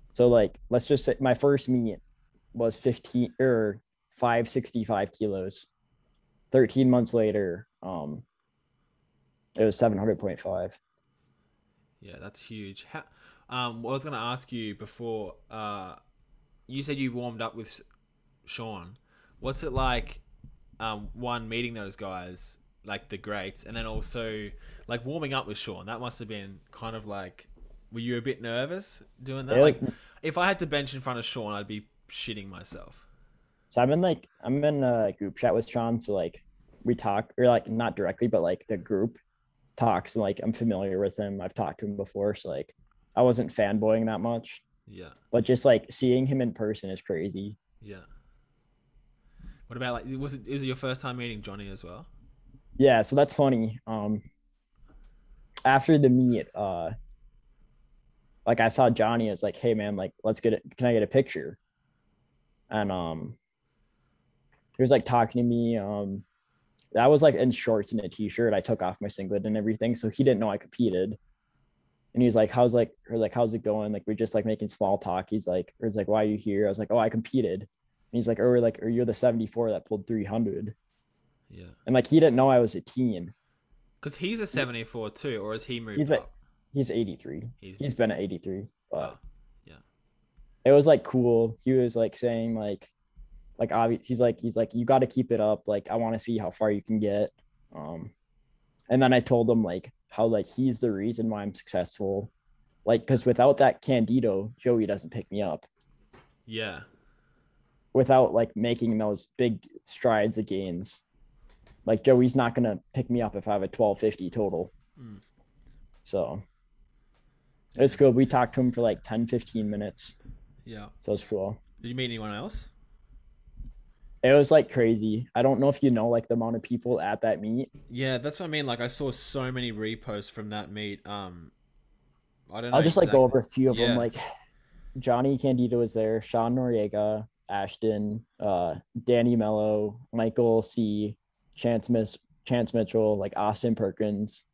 so like let's just say my first meet was 15 or 565 kilos. 13 months later, um it was 700.5. Yeah, that's huge. How, um, what I was going to ask you before, uh, you said you warmed up with Sean. What's it like, um, one, meeting those guys, like the greats, and then also, like, warming up with Sean? That must have been kind of like, were you a bit nervous doing that? Yeah, like, like- if I had to bench in front of Sean, I'd be shitting myself. So I'm in like I'm in a group chat with Sean, so like we talk or like not directly, but like the group talks and like I'm familiar with him. I've talked to him before, so like I wasn't fanboying that much. Yeah, but just like seeing him in person is crazy. yeah. What about, like, was it, is it your first time meeting Johnny as well? Yeah, so that's funny. Um after the meet, uh like I saw Johnny I was like, hey man, like let's get it can I get a picture? And um he was like talking to me. Um I was like in shorts and a t-shirt. I took off my singlet and everything. So he didn't know I competed. And he was like, How's like or like how's it going? Like we're just like making small talk. He's like, or he's like, Why are you here? I was like, Oh, I competed. And he's like, "Or we're like, or you're the 74 that pulled 300. Yeah. And like he didn't know I was a teen. Because he's a 74 too, or has he moved He's like- up? He's 83. He's, He's been at 83. But wow. it was like cool. He was like saying like like obvious he's like he's like you got to keep it up. Like I want to see how far you can get. Um and then I told him like how like he's the reason why I'm successful. Like cuz without that Candito, Joey doesn't pick me up. Yeah. Without like making those big strides of gains. Like Joey's not going to pick me up if I have a 1250 total. Mm. So it's cool. We talked to him for like 10 15 minutes. Yeah. So it's cool. Did you meet anyone else? It was like crazy. I don't know if you know like the amount of people at that meet. Yeah, that's what I mean. Like I saw so many reposts from that meet. Um, I don't know. I'll just like go over a few of Yeah. them. Like Johnny Candito was there, Sean Noriega, Ashton, uh, Danny Mello, Michael C, Chance Miss Chance Mitchell, like Austin Perkins.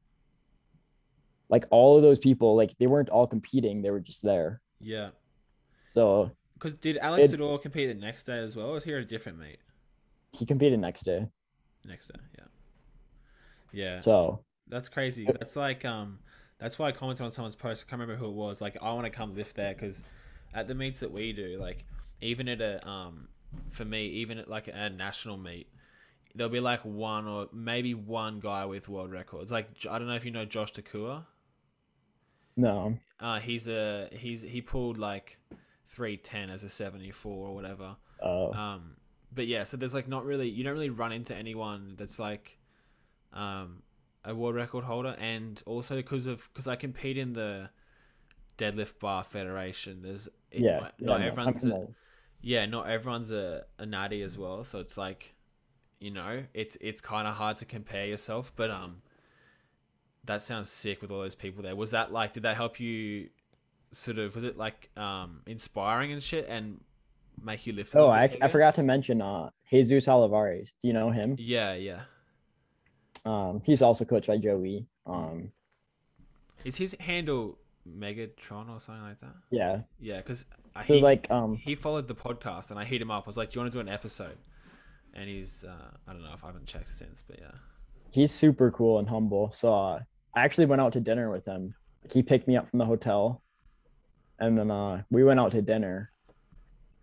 Like all of those people, like they weren't all competing, they were just there. Yeah. So Because did Alex It- Sador compete the next day as well? Or was he at a different meet he competed next day. next day? Yeah. Yeah. So That's crazy. That's like um, that's why I commented on someone's post. I can't remember who it was. Like, I want to come lift there because at the meets that we do, like even at a um, for me, even at like a national meet, there'll be like one or maybe one guy with world records. Like I don't know if you know Josh Takua. no. Uh, he's a he's he pulled like three ten as a seventy four or whatever. Uh, Um, but yeah, so there's like not really you don't really run into anyone that's like um a world record holder, and also because of because I compete in the deadlift bar federation. There's it, yeah. not yeah, no, everyone's a, yeah, not everyone's a, a natty as well. So it's like, you know, it's it's kind of hard to compare yourself. But um, that sounds sick with all those people there. Was that like? Did that help you? Sort of was it like um inspiring and shit? And make you lift? Oh, I, I forgot to mention uh Jesus Olivares. Do you know him? Yeah, yeah. Um, he's also coached by Joey. Um, Is his handle Megatron or something like that? yeah. Yeah, because So he, like um he followed the podcast and I hit him up. I was like, "Do you want to do an episode?" And he's uh, I don't know if I haven't checked since, but yeah. he's super cool and humble. So uh, I actually went out to dinner with him. He picked me up from the hotel, and then uh, we went out to dinner.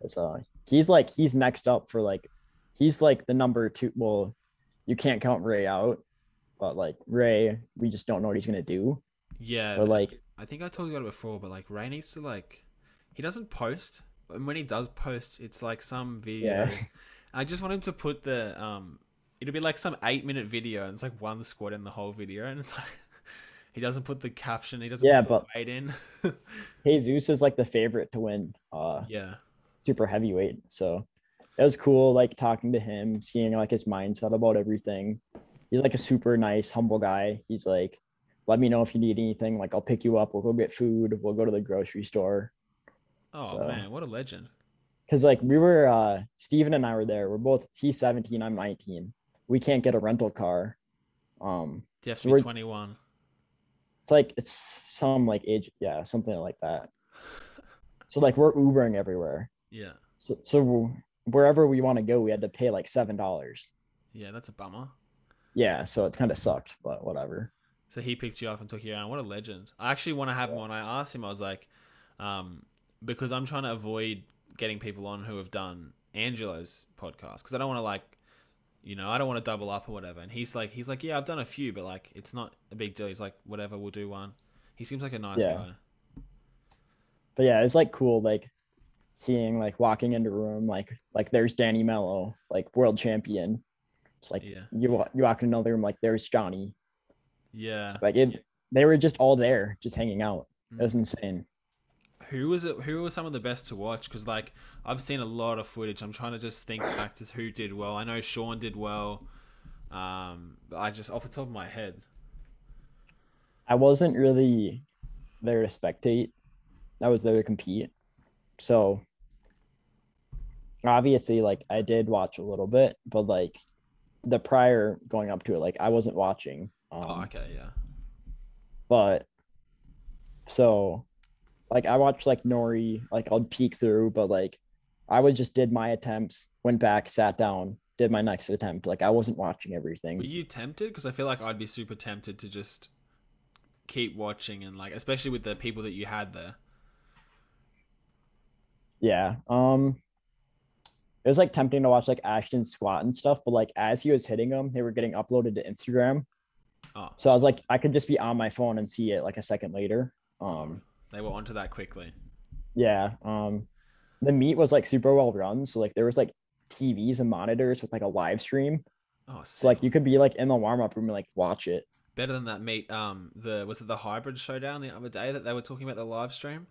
So uh, he's like he's next up for like he's like the number two. Well, you can't count Ray out, but like Ray, we just don't know what he's gonna do. Yeah, But like I think I told you about it before, but like Ray needs to like he doesn't post, and when he does post, it's like some video. Yeah. I just want him to put the um, it'll be like some eight minute video, and it's like one squat in the whole video, and it's like he doesn't put the caption, he doesn't Yeah, put the but- weight in. Jesus is like the favorite to win. Uh, yeah, super heavyweight. So it was cool, like talking to him, seeing like his mindset about everything. He's like a super nice, humble guy. He's like, let me know if you need anything. Like, I'll pick you up. We'll go get food. We'll go to the grocery store. oh So- man, what a legend. Cause like we were, uh, Steven and I were there. We're both, he's 17, I'm 19. We can't get a rental car. Um, You So we're- twenty one. it's like, it's some like age, yeah, something like that. So like we're Ubering everywhere. Yeah, So, so wherever we want to go, we had to pay like $7. yeah, that's a bummer. Yeah. So it kind of sucked, but whatever. So he picked you up and took you around. What a legend! I actually want to have him on. I asked him. I was like, um, because I'm trying to avoid getting people on who have done Angelo's podcast because I don't want to like, you know, I don't want to double up or whatever. And he's like, he's like, yeah, I've done a few, but like, it's not a big deal. He's like, whatever, we'll do one. He seems like a nice Yeah. guy. but yeah, it's like cool, like seeing like walking into a room, like like there's Danny Mello, like world champion. It's like Yeah, you you walk in another room, like there's Johnny. yeah. Like it, they were just all there, just hanging out. It Mm. was insane. Who was it? Who were some of the best to watch? Because like I've seen a lot of footage. I'm trying to just think back to who did well. I know Sean did well. Um, but I just off the top of my head. I wasn't really there to spectate. I was there to compete. So obviously, like I did watch a little bit, but like the prior going up to it, like I wasn't watching. Um, oh, okay, yeah. but so like I watched like Nori, like I'll peek through, but like I would just did my attempts, went back, sat down, did my next attempt. Like I wasn't watching everything. Were you tempted? Because I feel like I'd be super tempted to just keep watching and like, especially with the people that you had there. Yeah. Um it was like tempting to watch like Ashton squat and stuff, but like as he was hitting them, they were getting uploaded to Instagram. Oh, So I was like, I could just be on my phone and see it like a second later. Um they were onto that quickly. yeah. Um the meet was like super well run. So like there was like TVs and monitors with like a live stream. Oh, So like you could be like in the warm up room and like watch it. better than that meet. Um, the was it the hybrid showdown the other day that they were talking about the live stream?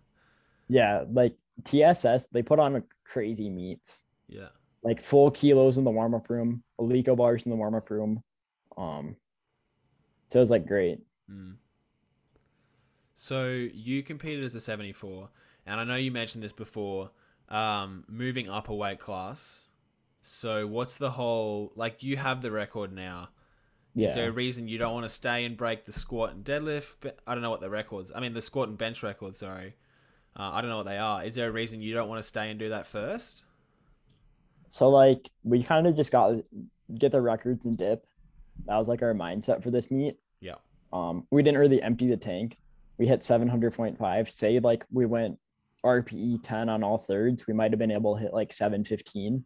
Yeah, like TSS, they put on a crazy meets, Yeah. like full kilos in the warm up room, Eleiko bars in the warm up room. Um, so it was like great. Mm. So you competed as a 74, and I know you mentioned this before, um, moving up a weight class. So what's the whole like? You have the record now. Yeah. Is there a reason you don't want to stay and break the squat and deadlift? But I don't know what the records. I mean, the squat and bench records. Sorry, uh, I don't know what they are. Is there a reason you don't want to stay and do that first? so like we kind of just got get the records and dip. That was like our mindset for this meet. Yeah. Um, we didn't really empty the tank. We hit 700.5. Say like we went RPE 10 on all thirds, we might have been able to hit like 715.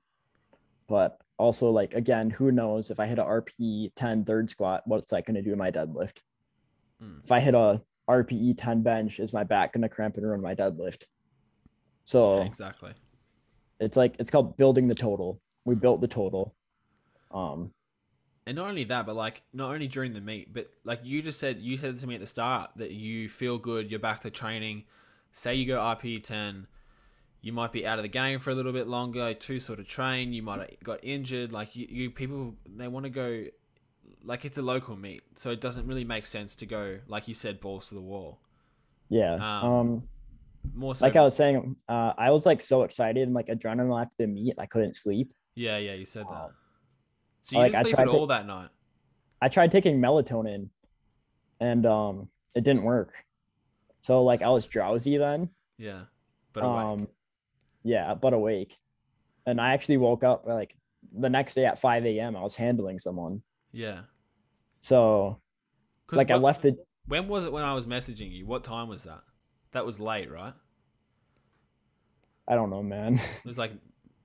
But also like again, who knows if I hit a RPE 10 third squat, what's that going to do to my deadlift? Mm. If I hit a RPE 10 bench, is my back going to cramp and ruin my deadlift? So Yeah, exactly. it's like it's called building the total. We built the total. Um, And not only that, but like not only during the meet, but like you just said, you said to me at the start that you feel good, you're back to training. Say you go RP ten, you might be out of the game for a little bit longer. Too sort of train, you might have got injured. Like you, you people, they want to go. Like it's a local meet, so it doesn't really make sense to go like you said, balls to the wall. yeah. Um, Um, more so. like I was saying, uh, I was like so excited and like adrenaline after the meet, I couldn't sleep. yeah, yeah, you said that. Um, So you like, didn't I sleep tried at all that night. I tried taking melatonin, and um, it didn't work. So like I was drowsy then. Yeah, but awake. um, yeah, but awake, and I actually woke up like the next day at 5 a.m. I was handling someone. yeah. So like I left it. When was it when I was messaging you? What time was that? That was late, right? I don't know, man. It was like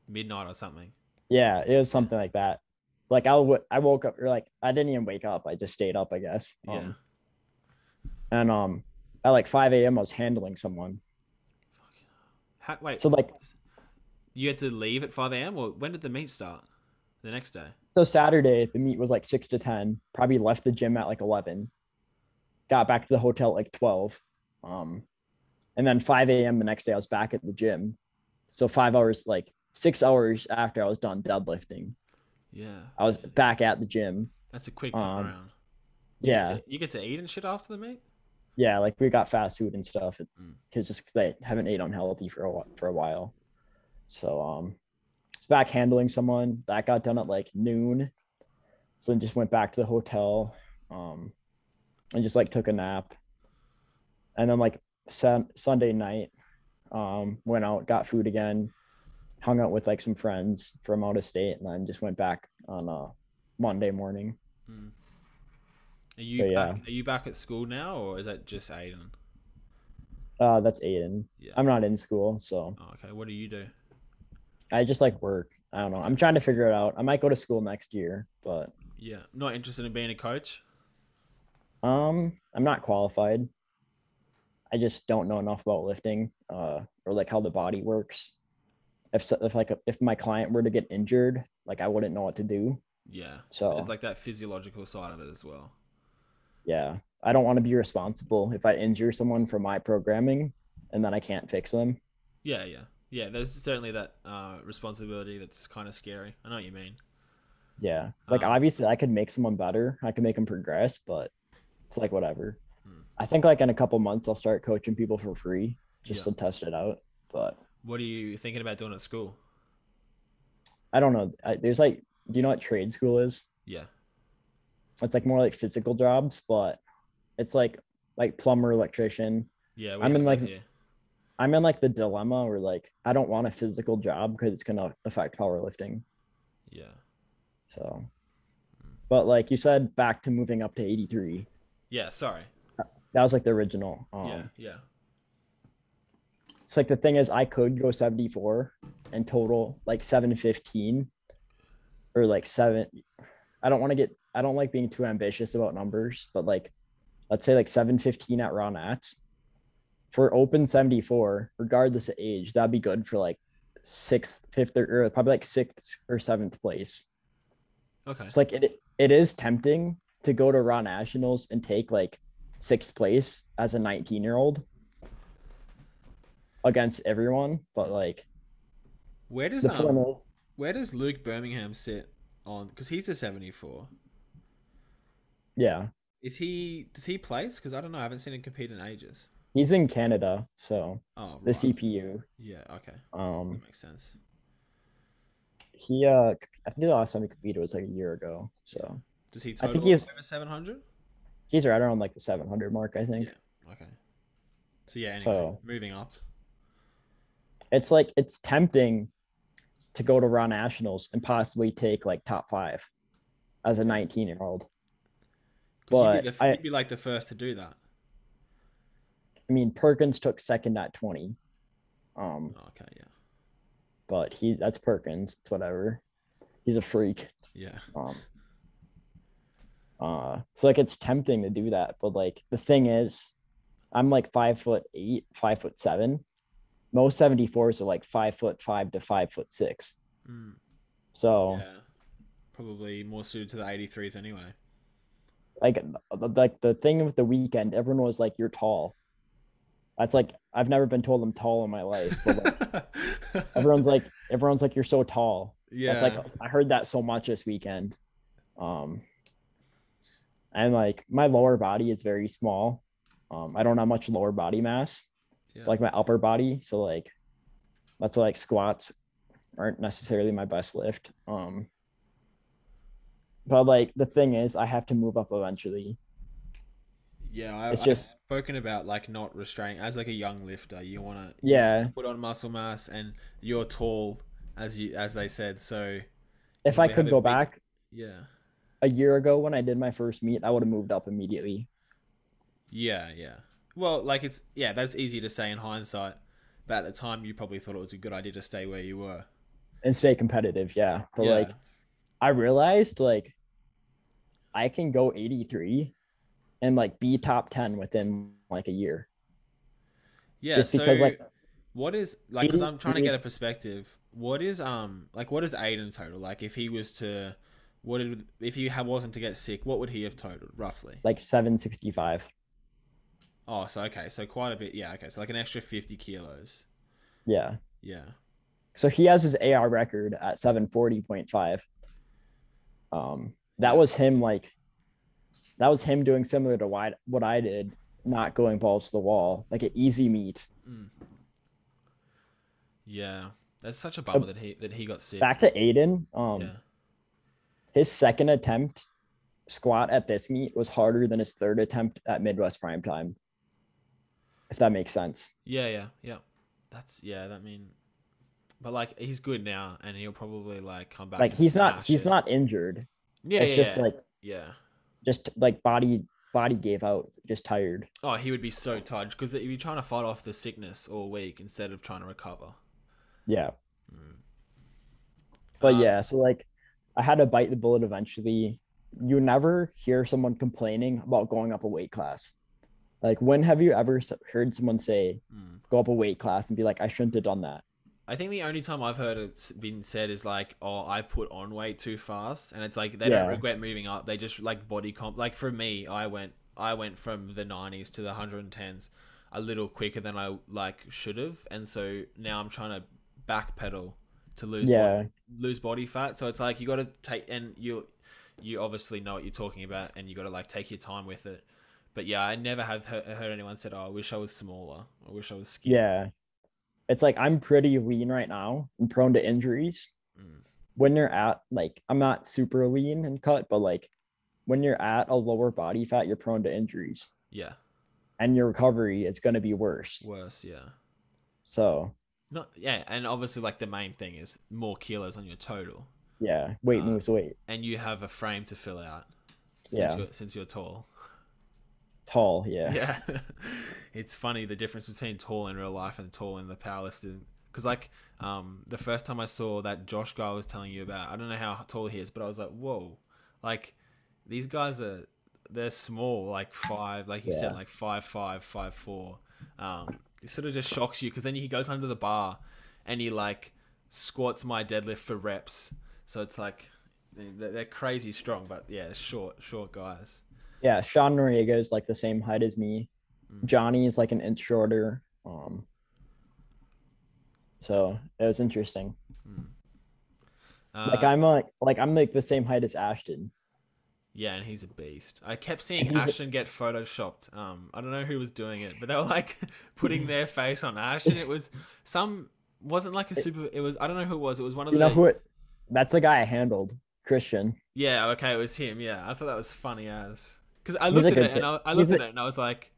midnight or something. yeah, it was something like that. Like I, w- I woke up or like I didn't even wake up. I just stayed up, I guess. Yeah. Um, and um, at like 5 a.m. I was handling someone. How, wait. So like you had to leave at five a.m. or when did the meet start? The next day. so Saturday the meet was like six to ten. Probably left the gym at like 11. Got back to the hotel at like 12. Um, and then 5 a.m. the next day I was back at the gym. So five hours, like six hours after I was done deadlifting, Yeah. I was back at the gym. That's a quick um, turnaround. Get Yeah, to- you get to eat and shit after the meet. yeah, like we got fast food and stuff Mm. because just because I haven't ate unhealthy for a while, for a while. So um, it's back handling someone that got done at like noon. So then just went back to the hotel, um, and just like took a nap. And then like sun- Sunday night, um, went out, got food again, hung out with like some friends from out of state, and then just went back on a Monday morning. Mm. Are you But, back, are you back at school now, or is that just Aiden? Uh, that's Aiden. Yeah. I'm not in school, so Oh, okay. What do you do? I just like work. I don't know. I'm trying to figure it out. I might go to school next year, but Yeah. Not interested in being a coach. um, I'm not qualified. I just don't know enough about lifting, uh, or like how the body works. If if like if my client were to get injured, like I wouldn't know what to do. Yeah. So it's like that physiological side of it as well. yeah, I don't want to be responsible if I injure someone for my programming and then I can't fix them. Yeah, yeah, yeah. There's certainly that uh, responsibility that's kind of scary. I know what you mean. Yeah, like Um, obviously I could make someone better. I could make them progress, but it's like whatever. Hmm. I think like in a couple months I'll start coaching people for free just Yeah. to test it out. But What are you thinking about doing at school? I don't know. I, there's like, do you know what trade school is? Yeah. It's like more like physical jobs, but it's like like plumber, electrician. Yeah. I'm in, like. I'm in like the dilemma where like I don't want a physical job because it's gonna affect powerlifting. Yeah. So, but like you said, back to moving up to 83. Yeah. Sorry. That was like the original. Um, yeah. Yeah. It's like the thing is, I could go 74 and total like 715 or like seven. I don't want to get, I don't like being too ambitious about numbers, but like, let's say like 715 at Raw Nats for open 74, regardless of age, that'd be good for like sixth, fifth, or, or probably like sixth or seventh place. Okay. It's like it, it is tempting to go to Raw Nationals and take like sixth place as a 19 year old against everyone, but like Where does um, is, where does Luke Birmingham sit on? Because he's a seventy-four. yeah, Is he? Does he place? Because I don't know. I haven't seen him compete in ages. he's in Canada, so Oh, the. CPU. Yeah. Okay. Um, That makes sense. he uh, I think the last time he competed was like a year ago, so Does he I think he is- over seven hundred? he's right around like the 700 mark, I think. Yeah. Okay. So yeah. Anyway, So- moving up. It's like it's tempting to go to Raw Nationals and possibly take like top five as a 19 year old. But you'd, be the, I- you'd be like the first to do that. I mean, Perkins took second at 20. Um, Oh, okay. Yeah. but he that's Perkins. It's whatever. He's a freak. Yeah. Um, uh, so like it's tempting to do that, but like the thing is, I'm like five foot eight, five foot seven. Most 74s are like five foot five to five foot six. Mm, So yeah. Probably more suited to the 83s anyway. like the- like the thing with the weekend, everyone was like, "You're tall." That's like I've never been told I'm tall in my life. Like, everyone's like, everyone's like, "You're so tall." yeah. That's like I heard that so much this weekend. Um and like my lower body is very small. Um I don't have much lower body mass. Yeah. like my upper body. So like that's like squats aren't necessarily my best lift. Um but like the thing is I have to move up eventually. Yeah, I, It's I've just- spoken about like not restraining as like a young lifter. You want to Yeah. put on muscle mass, and you're tall as you as they said. So If I could go big- back yeah, a year ago when I did my first meet, I would have moved up immediately. yeah, yeah. Well, like it's yeah, that's easy to say in hindsight, but at the time you probably thought it was a good idea to stay where you were. and stay competitive. Yeah. But yeah, like I realized like I can go 83 and like be top 10 within like a year. yeah. just so because like what is like? Because I'm trying to get a perspective. What is um like? What is Aiden total? Like if he was to, what did if he wasn't to get sick? What would he have totaled roughly? like 765. Oh, so okay, so quite a bit. Yeah, okay, so like an extra fifty kilos. Yeah. Yeah, So he has his AR record at 740.5. Um that was him like that was him doing similar to what what I did, not going balls to the wall, like an easy meet. yeah. That's such a bummer that he that he got sick. Back to Aiden, um yeah, his second attempt squat at this meet was harder than his third attempt at Midwest Prime Time. If that makes sense. yeah, yeah, yeah. That's yeah. That mean, but like he's good now, and he'll probably like come back. Like he's not he's it. not injured. Yeah, it's yeah, just yeah. like yeah. just like body body gave out, just tired. Oh, he would be so tired because he'd be trying to fight off the sickness all week instead of trying to recover. Yeah. But Um, yeah, so like I had to bite the bullet eventually. You never hear someone complaining about going up a weight class. Like when have you ever heard someone say mm. go up a weight class and be like I shouldn't have done that? I think the only time I've heard it s- been said is like, "Oh, I put on weight too fast," and it's like they Yeah. don't regret moving up. They just like body comp. Like for me, I went, I went from the '90s to the 110s a little quicker than I like should have, and so now I'm trying to backpedal to lose Yeah. body, lose body fat. So it's like you got to take, and you you obviously know what you're talking about, and you got to like take your time with it. But yeah, I never have heard, heard anyone said, "Oh, I wish I was smaller. I wish I was skinny." Yeah. It's like I'm pretty lean right now and prone to injuries. Mm. When you're at like I'm not super lean and cut, but like when you're at a lower body fat, you're prone to injuries yeah, and your recovery is going to be worse. worse. Yeah. So, Not yeah, and obviously like the main thing is more kilos on your total, yeah, weight Uh, moves weight. and you have a frame to fill out. Since Yeah. you're, since you're tall. Tall, yeah. Yeah, it's funny the difference between tall in real life and tall in the powerlifting. Because like um the first time I saw that Josh guy I was telling you about, I don't know how tall he is, but I was like, whoa, like these guys are they're small, like five, like you said, like five five five four. Um, it sort of just shocks you because then he goes under the bar and he like squats my deadlift for reps. So it's like they're crazy strong, but yeah, short short guys. Yeah, Sean Noriega is like the same height as me. Mm. Johnny is like an inch shorter. Um, so it was interesting. Like Uh, I'm like like I'm like the same height as Ashton. Yeah, and he's a beast. I kept seeing he's a- Ashton get photoshopped. Um, I don't know who was doing it, but they were like putting their face on Ashton. It was some wasn't like a super. It was I don't know who it was. It was one of You the. know who it? That's the guy I handled, Christian. Yeah, okay, it was him. Yeah, I thought that was funny as because I looked at it and I. I He's looked a- at it and I was like,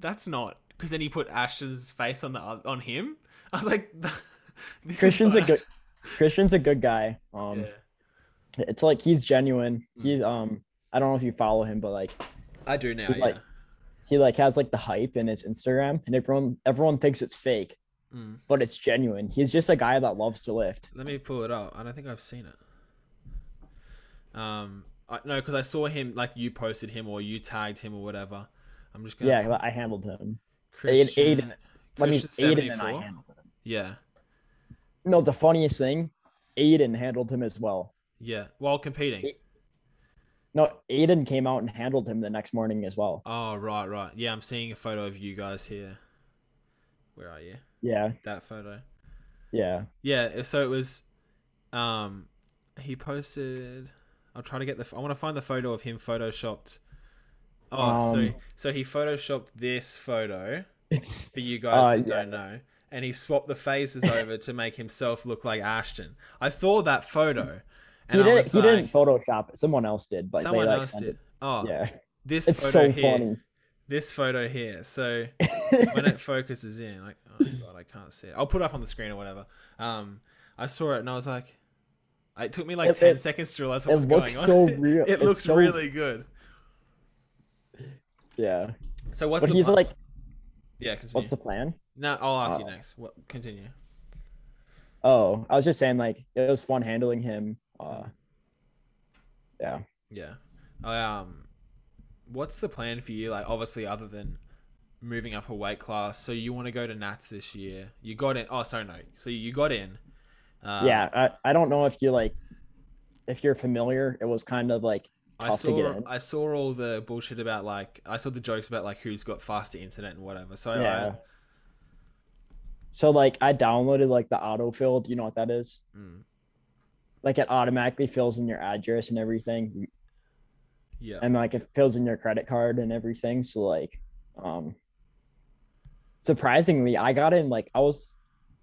that's not. Because then he put Ash's face on the on him. I was like, this is Christian's a good Christian's a good guy. Um, Yeah, it's like he's genuine. Mm. He um I don't know if you follow him, but like I do now. He's Yeah. like- he like has like the hype in his Instagram, and everyone everyone thinks it's fake, Mm. but it's genuine. He's just a guy that loves to lift. Let me pull it up. I don't think I've seen it. Um, I, no, because I saw him like you posted him or you tagged him or whatever. I'm just gonna. Yeah, I handled him. Christian, Aiden- I mean, Christian Aiden and I handled him. Yeah, No, the funniest thing, Aiden handled him as well. yeah. While competing. No, Aiden came out and handled him the next morning as well. Oh right, right. Yeah, I'm seeing a photo of you guys here. Where are you? Yeah, That photo. yeah. Yeah. So it was. Um, he posted. I'll try to get the. I want to find the photo of him photoshopped. Oh, so Um, so he photoshopped this photo It's for you guys Uh, that yeah. don't know. And he swapped the faces over to make himself look like Ashton. I saw that photo. he didn't he like, didn't Photoshop it. Someone else did, but someone they like else did. it. Oh, Yeah, this it's photo so here. funny. This photo here. So when it focuses in, like, oh god, I can't see it. I'll put it up on the screen or whatever. Um, I saw it and I was like, it took me like It- ten it- seconds to realize what was going looks on. so real. it It's looks so- really good. yeah, So what's but the he's plan? like, yeah, continue. what's the plan? No, I'll ask you Oh. next. What? Continue. Oh, I was just saying like it was fun handling him. Uh, yeah. Yeah. Um, what's the plan for you? Like, obviously, other than moving up a weight class, so you want to go to Nats this year? You got in. Oh, sorry, no. So you got in. Um, yeah, I, I don't know if you like if you're familiar. It was kind of like I tough to get saw. in. I saw all the bullshit about like. I saw the jokes about like who's got faster internet and whatever. So yeah. So like I downloaded like the autofill. Do you know what that is? Mm, Like it automatically fills in your address and everything, yeah. and like it fills in your credit card and everything. So like, um, surprisingly, I got in like I was,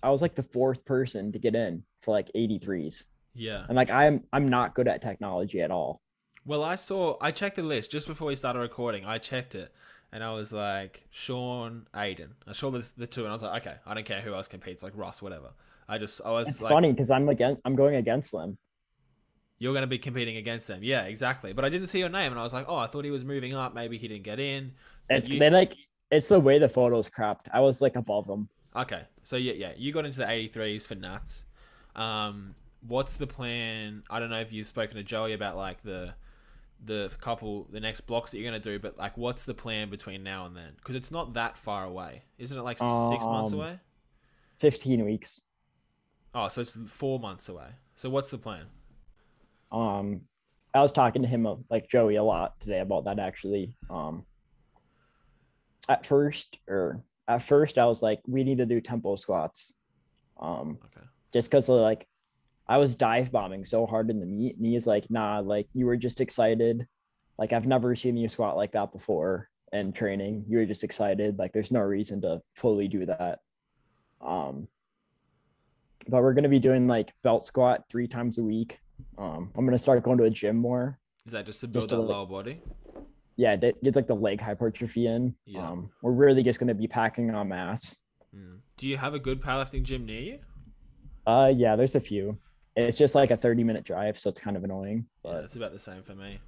I was like the fourth person to get in for like 83s, yeah. and like I'm I'm not good at technology at all. Well, I saw. I checked the list just before we started recording. I checked it, and I was like, Sean, Aiden. I saw the, the two, and I was like, okay, I don't care who else competes, like Russ, whatever. I just, I was It's like, funny because I'm against I'm going against them. you're going to be competing against them. Yeah, exactly. But I didn't see your name, and I was like, oh, I thought he was moving up. Maybe he didn't get in. It's you- they like it's the way the photos cropped. I was like above them. Okay, so yeah, yeah, you got into the 83s for Nats. Um, what's the plan? I don't know if you've spoken to Joey about like the the couple, the next blocks that you're gonna do, but like, what's the plan between now and then? Because it's not that far away, isn't it? Like six months Um, away. 15 weeks. Oh, so it's four months away. So what's the plan? Um, I was talking to him uh, like Joey a lot today about that actually. Um, at first, or at first, I was like, we need to do tempo squats. Um, Okay. just because like I was dive bombing so hard in the meet, and he's like, nah, like you were just excited. Like I've never seen you squat like that before in training. You were just excited. Like there's no reason to fully do that. Um, but we're gonna be doing like belt squat three times a week. Um, I'm gonna start going to a gym more. Is that just to build Just that li- lower body? Yeah, get, get like the leg hypertrophy in. Yeah. Um, we're really just gonna be packing on mass. Mm. Do you have a good powerlifting gym near you? Uh, yeah, there's a few. It's just like a 30 minute drive, so it's kind of annoying. Yeah, But it's about the same for me.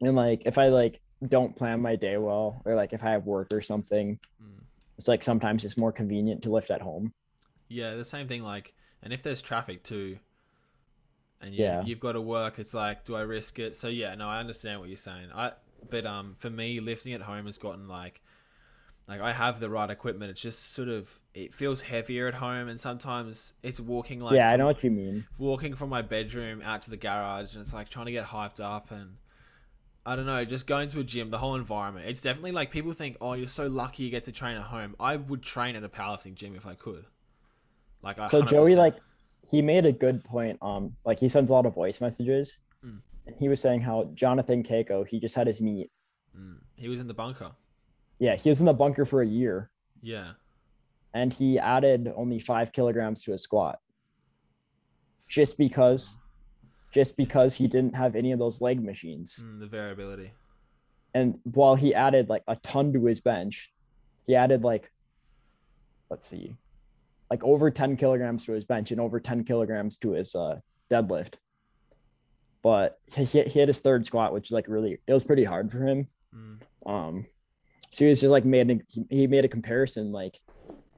and like if I like don't plan my day well, or like if I have work or something, Mm. it's like sometimes it's more convenient to lift at home. Yeah, the same thing. Like, and if there's traffic too, and you, Yeah. you've got to work, it's like, do I risk it? So yeah, no, I understand what you're saying. I, but um, for me, lifting at home has gotten like, like I have the right equipment. It's just sort of it feels heavier at home, and sometimes it's walking like yeah, I know what you mean. walking from my bedroom out to the garage, and it's like trying to get hyped up and. I don't know, just going to a gym, the whole environment. It's definitely like people think, oh, you're so lucky you get to train at home. I would train at a powerlifting gym if I could. Like, I So Joey 100%. like he made a good point. Um, like he sends a lot of voice messages, Mm. and he was saying how Jonathan Keiko he just had his meet. Mm, he was in the bunker. Yeah, he was in the bunker for a year, Yeah. and he added only five kilograms to his squat, just because, just because he didn't have any of those leg machines. Mm, the variability. And while he added like a ton to his bench, he added like, let's see, like over 10 kilograms to his bench and over 10 kilograms to his uh, deadlift. But he, he hit his third squat, which is like really, it was pretty hard for him. Mm, Um, so he was just like made a, he- he made a comparison like,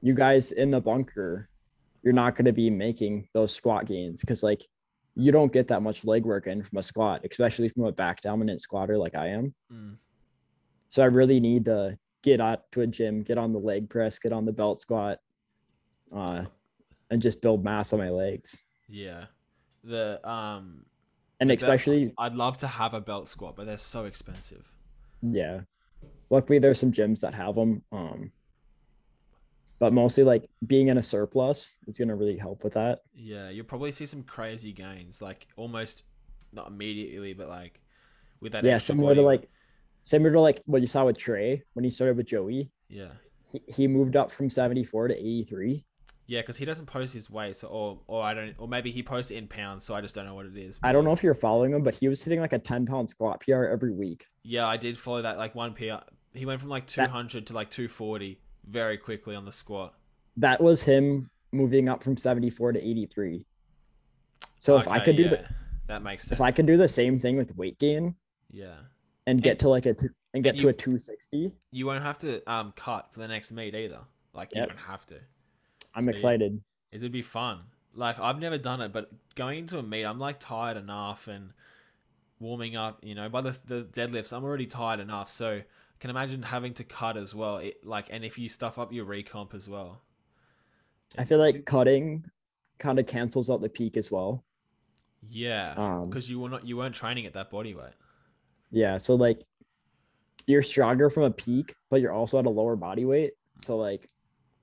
you guys in the bunker, you're not going to be making those squat gains because like you don't get that much leg work in from a squat, especially from a back dominant squatter like I am. mm. So I really need to get out to a gym, get on the leg press, get on the belt squat, uh, and just build mass on my legs. Yeah. The um And the belt- especially, I'd love to have a belt squat, but they're so expensive. yeah. Luckily, there's some gyms that have them. Um, but mostly like being in a surplus is gonna really help with that. Yeah, you'll probably see some crazy gains, like almost not immediately, but like with that. yeah, similar to like similar to like what you saw with Trey when he started with Joey. Yeah. He, he moved up from 74 to 83. Yeah, because he doesn't post his weight, so or or I don't, or maybe he posts it in pounds, so I just don't know what it is. I don't know if you're following him, but he was hitting like a 10 pound squat PR every week. Yeah, I did follow that. Like one PR, he went from like two hundred to like two forty very quickly on the squat. That was him moving up from 74 to 83. So if I could do yeah, the that makes sense. if I could do the same thing with weight gain yeah, and get to like a two, and get and to a 260, you won't have to um cut for the next meet either. Like you Yep. don't have to. I'm So, yeah. excited. It'd be fun. Like I've never done it, but going into a meet, I'm like tired enough and warming up. You know, by the the deadlifts, I'm already tired enough. So I can imagine having to cut as well. It, like, and if you stuff up your recomp as well. I feel like cutting kind of cancels out the peak as well. Yeah, Um, because you were not you weren't training at that body weight. Yeah, so like you're stronger from a peak, but you're also at a lower body weight. So like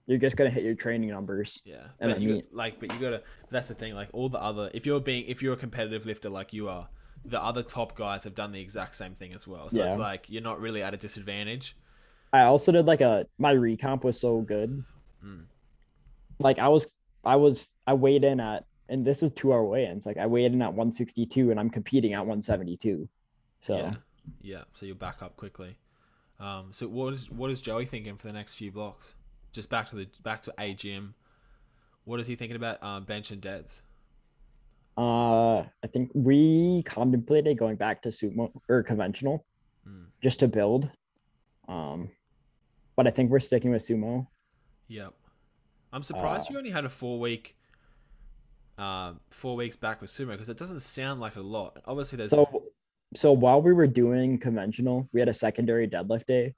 you're just gonna hit your training numbers. Yeah, And but you mean- like, but you gotta. That's the thing. Like all the other, if you're being, if you're a competitive lifter like you are, the other top guys have done the exact same thing as well. So it's like you're not really at a disadvantage. I also did like a my recomp was so good. Mm. Like I was I was I weighed in at and this is two hour weigh-ins. Like I weighed in at 162 and I'm competing at 172. So Yeah, yeah. So you'll back up quickly. Um, so what is what is Joey thinking for the next few blocks? Just back to the back to a gym. What is he thinking about um, bench and deads? uh I think we contemplated going back to sumo or conventional Mm. just to build. Um but I think we're sticking with sumo. Yep. I'm surprised Uh, you only had a four week, uh, four weeks back with sumo because it doesn't sound like a lot. Obviously, there's So so while we were doing conventional, we had a secondary deadlift day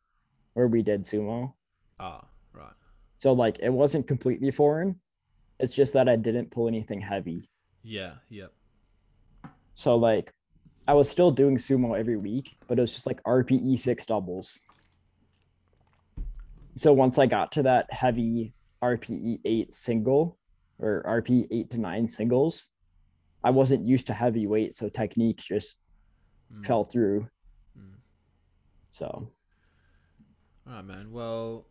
where we did sumo. ah right. So like it wasn't completely foreign. It's just that I didn't pull anything heavy. Yeah. Yep. So like I was still doing sumo every week, but it was just like RPE six doubles. So once I got to that heavy RPE eight single or RPE eight to nine singles, I wasn't used to heavy weight, so technique just Mm. fell through. Mm. So All right, man. Well,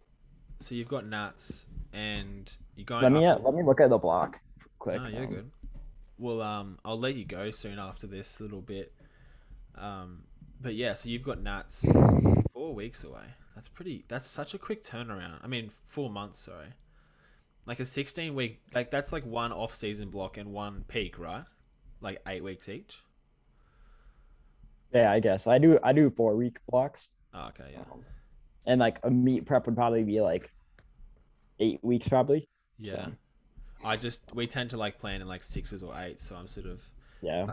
so you've got Nats and you're going. let me up- uh, let me look at the block quick. No, you're Um, good. Well, um, I'll let you go soon after this little bit. Um, but yeah, so you've got Nats four weeks away. That's pretty. That's such a quick turnaround. I mean, four months. Sorry, like a sixteen week. Like that's like one off season block and one peak, right? Like eight weeks each. Yeah, I guess I do. I do four week blocks, Oh, okay, yeah, um, and like a meet prep would probably be like eight weeks, probably. yeah. So, I just we tend to like plan in like sixes or eights, so I'm sort of yeah,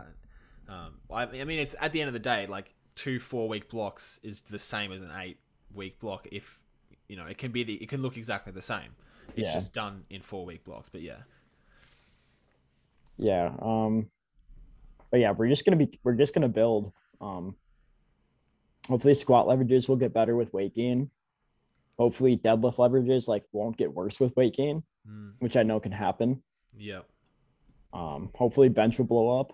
Um, I, I mean, it's at the end of the day, like two four week blocks is the same as an eight week block. If you know, it can be the it can look exactly the same. It's Yeah. just done in four week blocks. But yeah, yeah. Um, but yeah, we're just gonna be we're just gonna build. Um, hopefully squat leverages will get better with weight gain. Hopefully deadlift leverages like won't get worse with weight gain, mm, which I know can happen. yeah, Um, hopefully bench will blow up.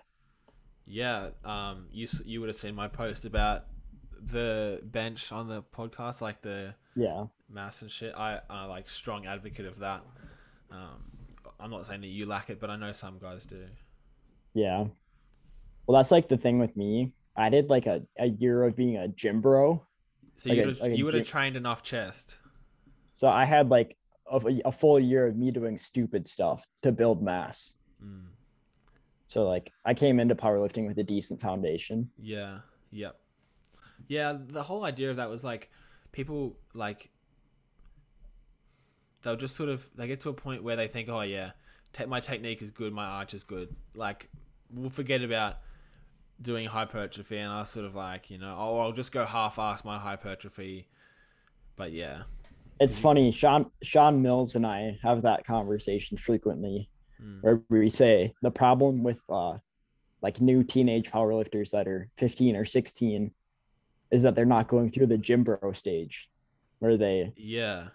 yeah. Um, you you would have seen my post about the bench on the podcast, like the Yeah, mass and shit. I I like strong advocate of that. Um, I'm not saying that you lack it, but I know some guys do. yeah. Well, that's like the thing with me. I did like a, a year of being a gym bro. So Like you would have like you would have trained enough chest. So I had like a, a full year of me doing stupid stuff to build mass. Mm. So like I came into powerlifting with a decent foundation. Yeah. Yep. Yeah. The whole idea of that was like people like they'll just sort of they get to a point where they think, oh yeah, my technique is good, my arch is good. Like we'll forget about doing hypertrophy, and I was sort of like, you know, oh, I'll just go half-ass my hypertrophy. But yeah. It's funny, Sean Sean Mills and I have that conversation frequently Mm. where we say the problem with uh like new teenage powerlifters that are 15 or 16 is that they're not going through the gym bro stage where they Yeah.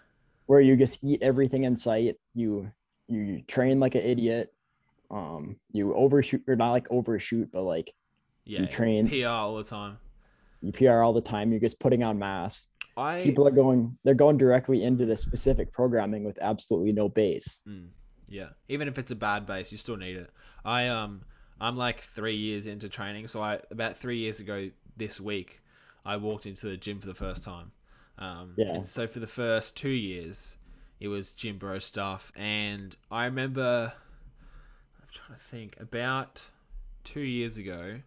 where you just eat everything in sight you you train like an idiot um you overshoot or not like overshoot but like Yeah. train- PR all the time. you PR all the time. You're just putting on mass. I People are going, they're going directly into the specific programming with absolutely no base. Mm, yeah, even if it's a bad base, you still need it. I um I'm like three years into training, so I about three years ago this week I walked into the gym for the first time. Um, Yeah. And so for the first two years, it was gym bro stuff, and I remember I'm trying to think about two years ago.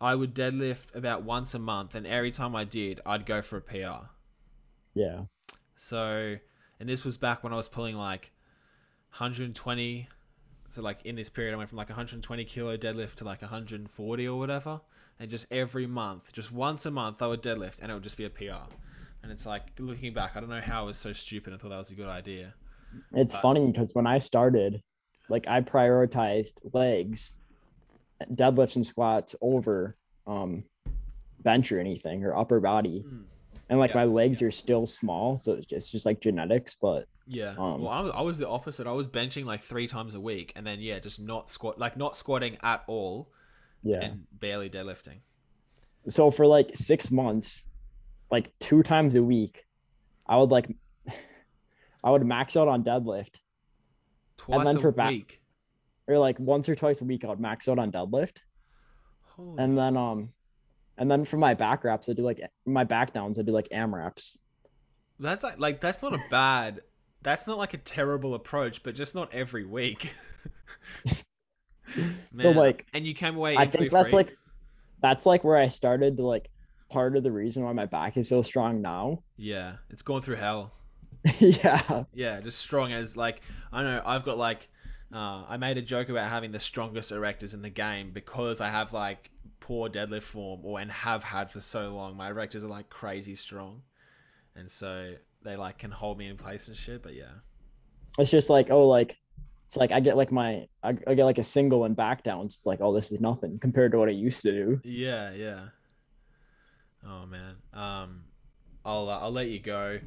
I would deadlift about once a month, and every time I did, I'd go for a PR. Yeah. So, and this was back when I was pulling like 120. So, like in this period, I went from like 120 kilo deadlift to like 140 or whatever. And just every month, just once a month, I would deadlift and it would just be a PR. And it's like looking back, I don't know how I was so stupid. I thought that was a good idea. It's But- funny because when I started, like I prioritized legs, deadlifts and squats over um bench or anything or upper body. Mm. And like Yeah. my legs are still small, so it's just, just like genetics, but Yeah. Um, well, I was, I was the opposite. I was benching like three times a week and then, yeah, just not squat, like not squatting at all yeah. and barely deadlifting. so for like six months, like two times a week, I would like I would max out on deadlift. Twice then a for back- week. Or like once or twice a week I would max out on deadlift. Holy And then um and then for my back wraps, I do like my back downs, I do like AMRAPs. That's like like that's not a bad. That's not like a terrible approach, but just not every week. Man, like, and you came away. I think that's free? like that's like where I started to like part of the reason why my back is so strong now. yeah, it's gone through hell. yeah. Yeah, just strong as like I know I've got like uh, I made a joke about having the strongest erectors in the game because I have like poor deadlift form or and have had for so long. My erectors are like crazy strong, and so they like can hold me in place and shit. But yeah, It's just like, oh, like it's like I get like my I, I get like a single and back down. It's like, oh, this is nothing compared to what I used to do. Yeah, yeah. Oh man. Um, I'll uh, I'll let you go.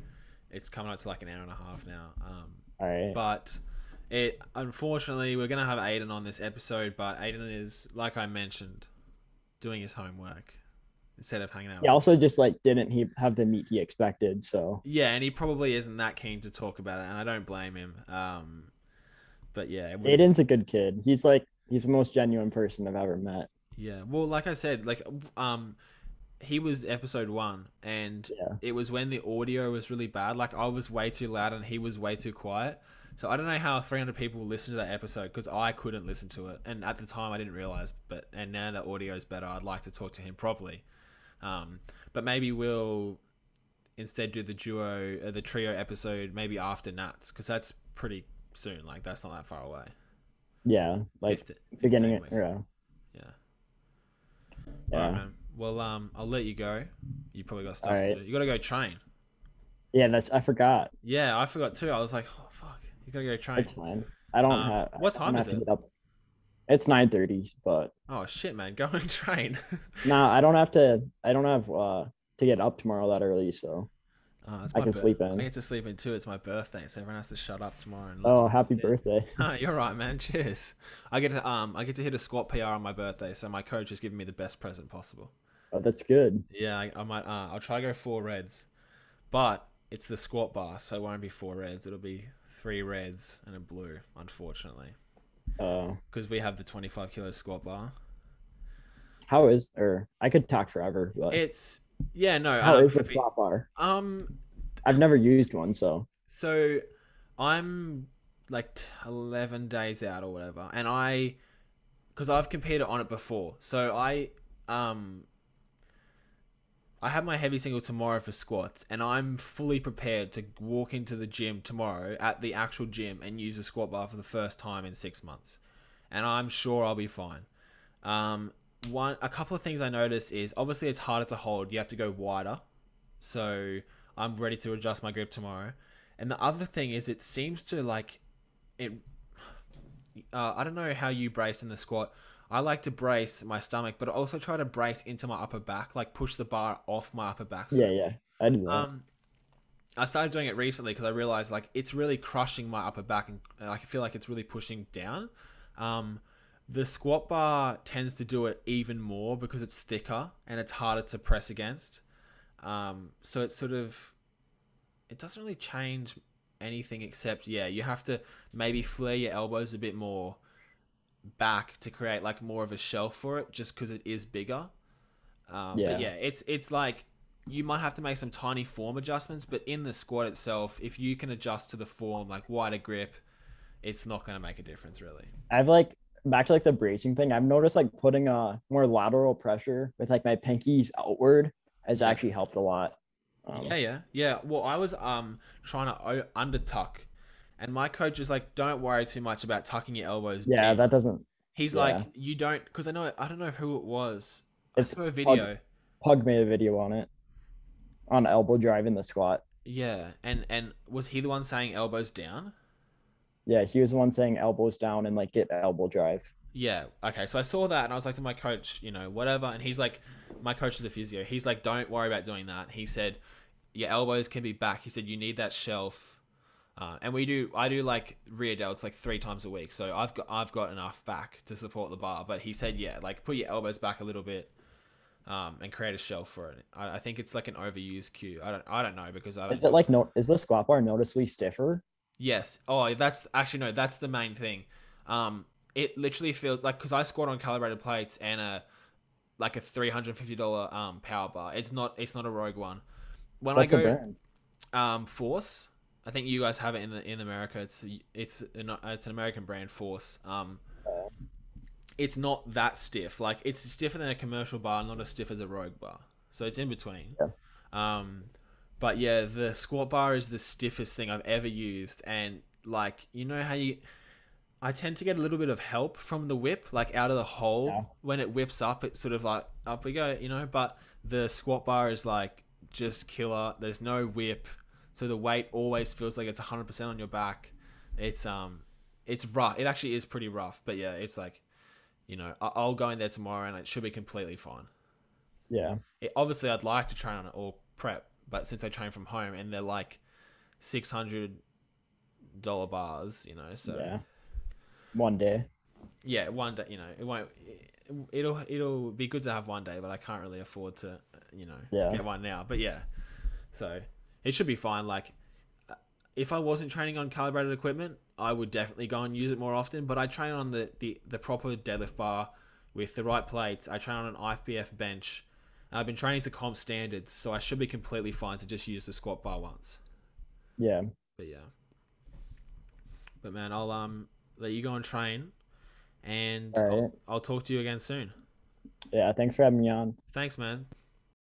It's coming up to like an hour and a half now. Um, All right. but it unfortunately we're gonna have Aiden on this episode, but Aiden is like I mentioned, doing his homework instead of hanging out. He with also just like didn't he have the meet he expected. So Yeah, and he probably isn't that keen to talk about it, and I don't blame him. Um, but yeah, Aiden's a good kid. He's like he's the most genuine person I've ever met. Yeah. Well, like I said, like um he was episode 1 and Yeah. it was when the audio was really bad. Like I was way too loud and he was way too quiet. So I don't know how 300 people listened to that episode cuz I couldn't listen to it. And at the time I didn't realize, but and now the audio is better, I'd like to talk to him properly. Um but maybe we'll instead do the duo uh, the trio episode maybe after Nats cuz that's pretty soon. Like that's not that far away. Yeah, like 50 beginning. 15 Of, weeks. yeah, Yeah. yeah, Alright, man. Well, um, I'll let you go. You probably got stuff Alright. to do. You got to go train. yeah. That's I forgot. Yeah, I forgot too. I was like, oh fuck, you got to go train. It's fine. I don't Um, have. what time is it? up. It's nine thirty, but Oh shit, man, go and train. nah, I don't have to. I don't have uh to get up tomorrow that early. So oh, it's I can birth- sleep in. I get to sleep in too. It's my birthday, so everyone has to shut up tomorrow. And oh, happy birthday! Ah, You're right, man. Cheers. I get to um, I get to hit a squat PR on my birthday, so my coach is giving me the best present possible. Oh, that's good. Yeah, I, I might. Uh, I'll try to go four reds, but it's the squat bar, so it won't be four reds. It'll be three reds and a blue, unfortunately. Uh, because we have the 25 kilo squat bar. how is or I could talk forever, but It's yeah, no. how um, is the squat bar? Um, I've never used one, so so I'm like 11 days out or whatever, and I, because I've competed on it before, so I um. I have my heavy single tomorrow for squats, and I'm fully prepared to walk into the gym tomorrow at the actual gym and use a squat bar for the first time in six months, and I'm sure I'll be fine. Um, one, a couple of things I noticed is obviously it's harder to hold. You have to go wider, so I'm ready to adjust my grip tomorrow. And the other thing is, it seems to like it. Uh, I don't know how you brace in the squat. I like to brace my stomach, but I also try to brace into my upper back, like push the bar off my upper back. yeah, yeah, I do. Um, I started doing it recently because I realized like it's really crushing my upper back, and uh, I feel like it's really pushing down. Um, the squat bar tends to do it even more because it's thicker and it's harder to press against. Um, so it's sort of it doesn't really change anything except yeah, you have to maybe flare your elbows a bit more back to create like more of a shelf for it, just because it is bigger. Um, Yeah. But yeah, it's it's like you might have to make some tiny form adjustments, but in the squat itself, if you can adjust to the form like wider grip, it's not going to make a difference really. I've like back to like the bracing thing. I've noticed like putting a more lateral pressure with like my pinkies outward has actually helped a lot. Um, Yeah, yeah, yeah. Well, I was um trying to under tuck, and my coach is like, "Don't worry too much about tucking your elbows." yeah, deep." that doesn't. He's yeah. like, "You don't," because I know I don't know who it was. I It's saw a video. Pug made a video on it on elbow drive in the squat. Yeah, and and was he the one saying elbows down? Yeah, he was the one saying elbows down and like get elbow drive. Yeah. Okay. So I saw that and I was like to my coach, you know, whatever. And he's like, my coach is a physio. He's like, don't worry about doing that. He said, your elbows can be back. He said, you need that shelf. Uh, and we do, I do like rear delts like three times a week. So I've got, I've got enough back to support the bar. But he said, yeah, like put your elbows back a little bit. Um, and create a shelf for it. I, I think it's like an overused cue. I don't, I don't know because I don't. Is it like no? Is the squat bar noticeably stiffer? Yes. Oh, that's actually no. That's the main thing. Um, it literally feels like because I squat on calibrated plates and a like a three hundred fifty dollar um power bar. It's not. It's not a Rogue one. When What's I go um Force, I think you guys have it in the in America. It's it's an, it's an American brand Force. Um, it's not that stiff. Like it's stiffer than a commercial bar, not as stiff as a Rogue bar. So it's in between. Um, but yeah, the squat bar is the stiffest thing I've ever used, and like you know how you, I tend to get a little bit of help from the whip, like out of the hole Yeah. when it whips up. It's sort of like up we go, you know. But the squat bar is like just killer. There's no whip, so the weight always feels like it's 100 percent on your back. It's um, it's rough. It actually is pretty rough, but yeah, it's like, you know, I- I'll go in there tomorrow and it should be completely fine Yeah, it, obviously I'd like to train on it or prep, but since I train from home and they're like six hundred dollar bars, you know, so yeah. One day. Yeah one day, you know, it won't. It'll it'll be good to have one day, but I can't really afford to, you know, Yeah. get one now. But yeah, so it should be fine. Like, if I wasn't training on calibrated equipment, I would definitely go and use it more often. But I train on the the, the proper deadlift bar with the right plates. I train on an IFBF bench. I've been training to comp standards, so I should be completely fine to just use the squat bar once. Yeah. But yeah. But man, I'll um let you go and train, and All I'll. I'll talk to you again soon. Yeah. Thanks for having me on. Thanks, man.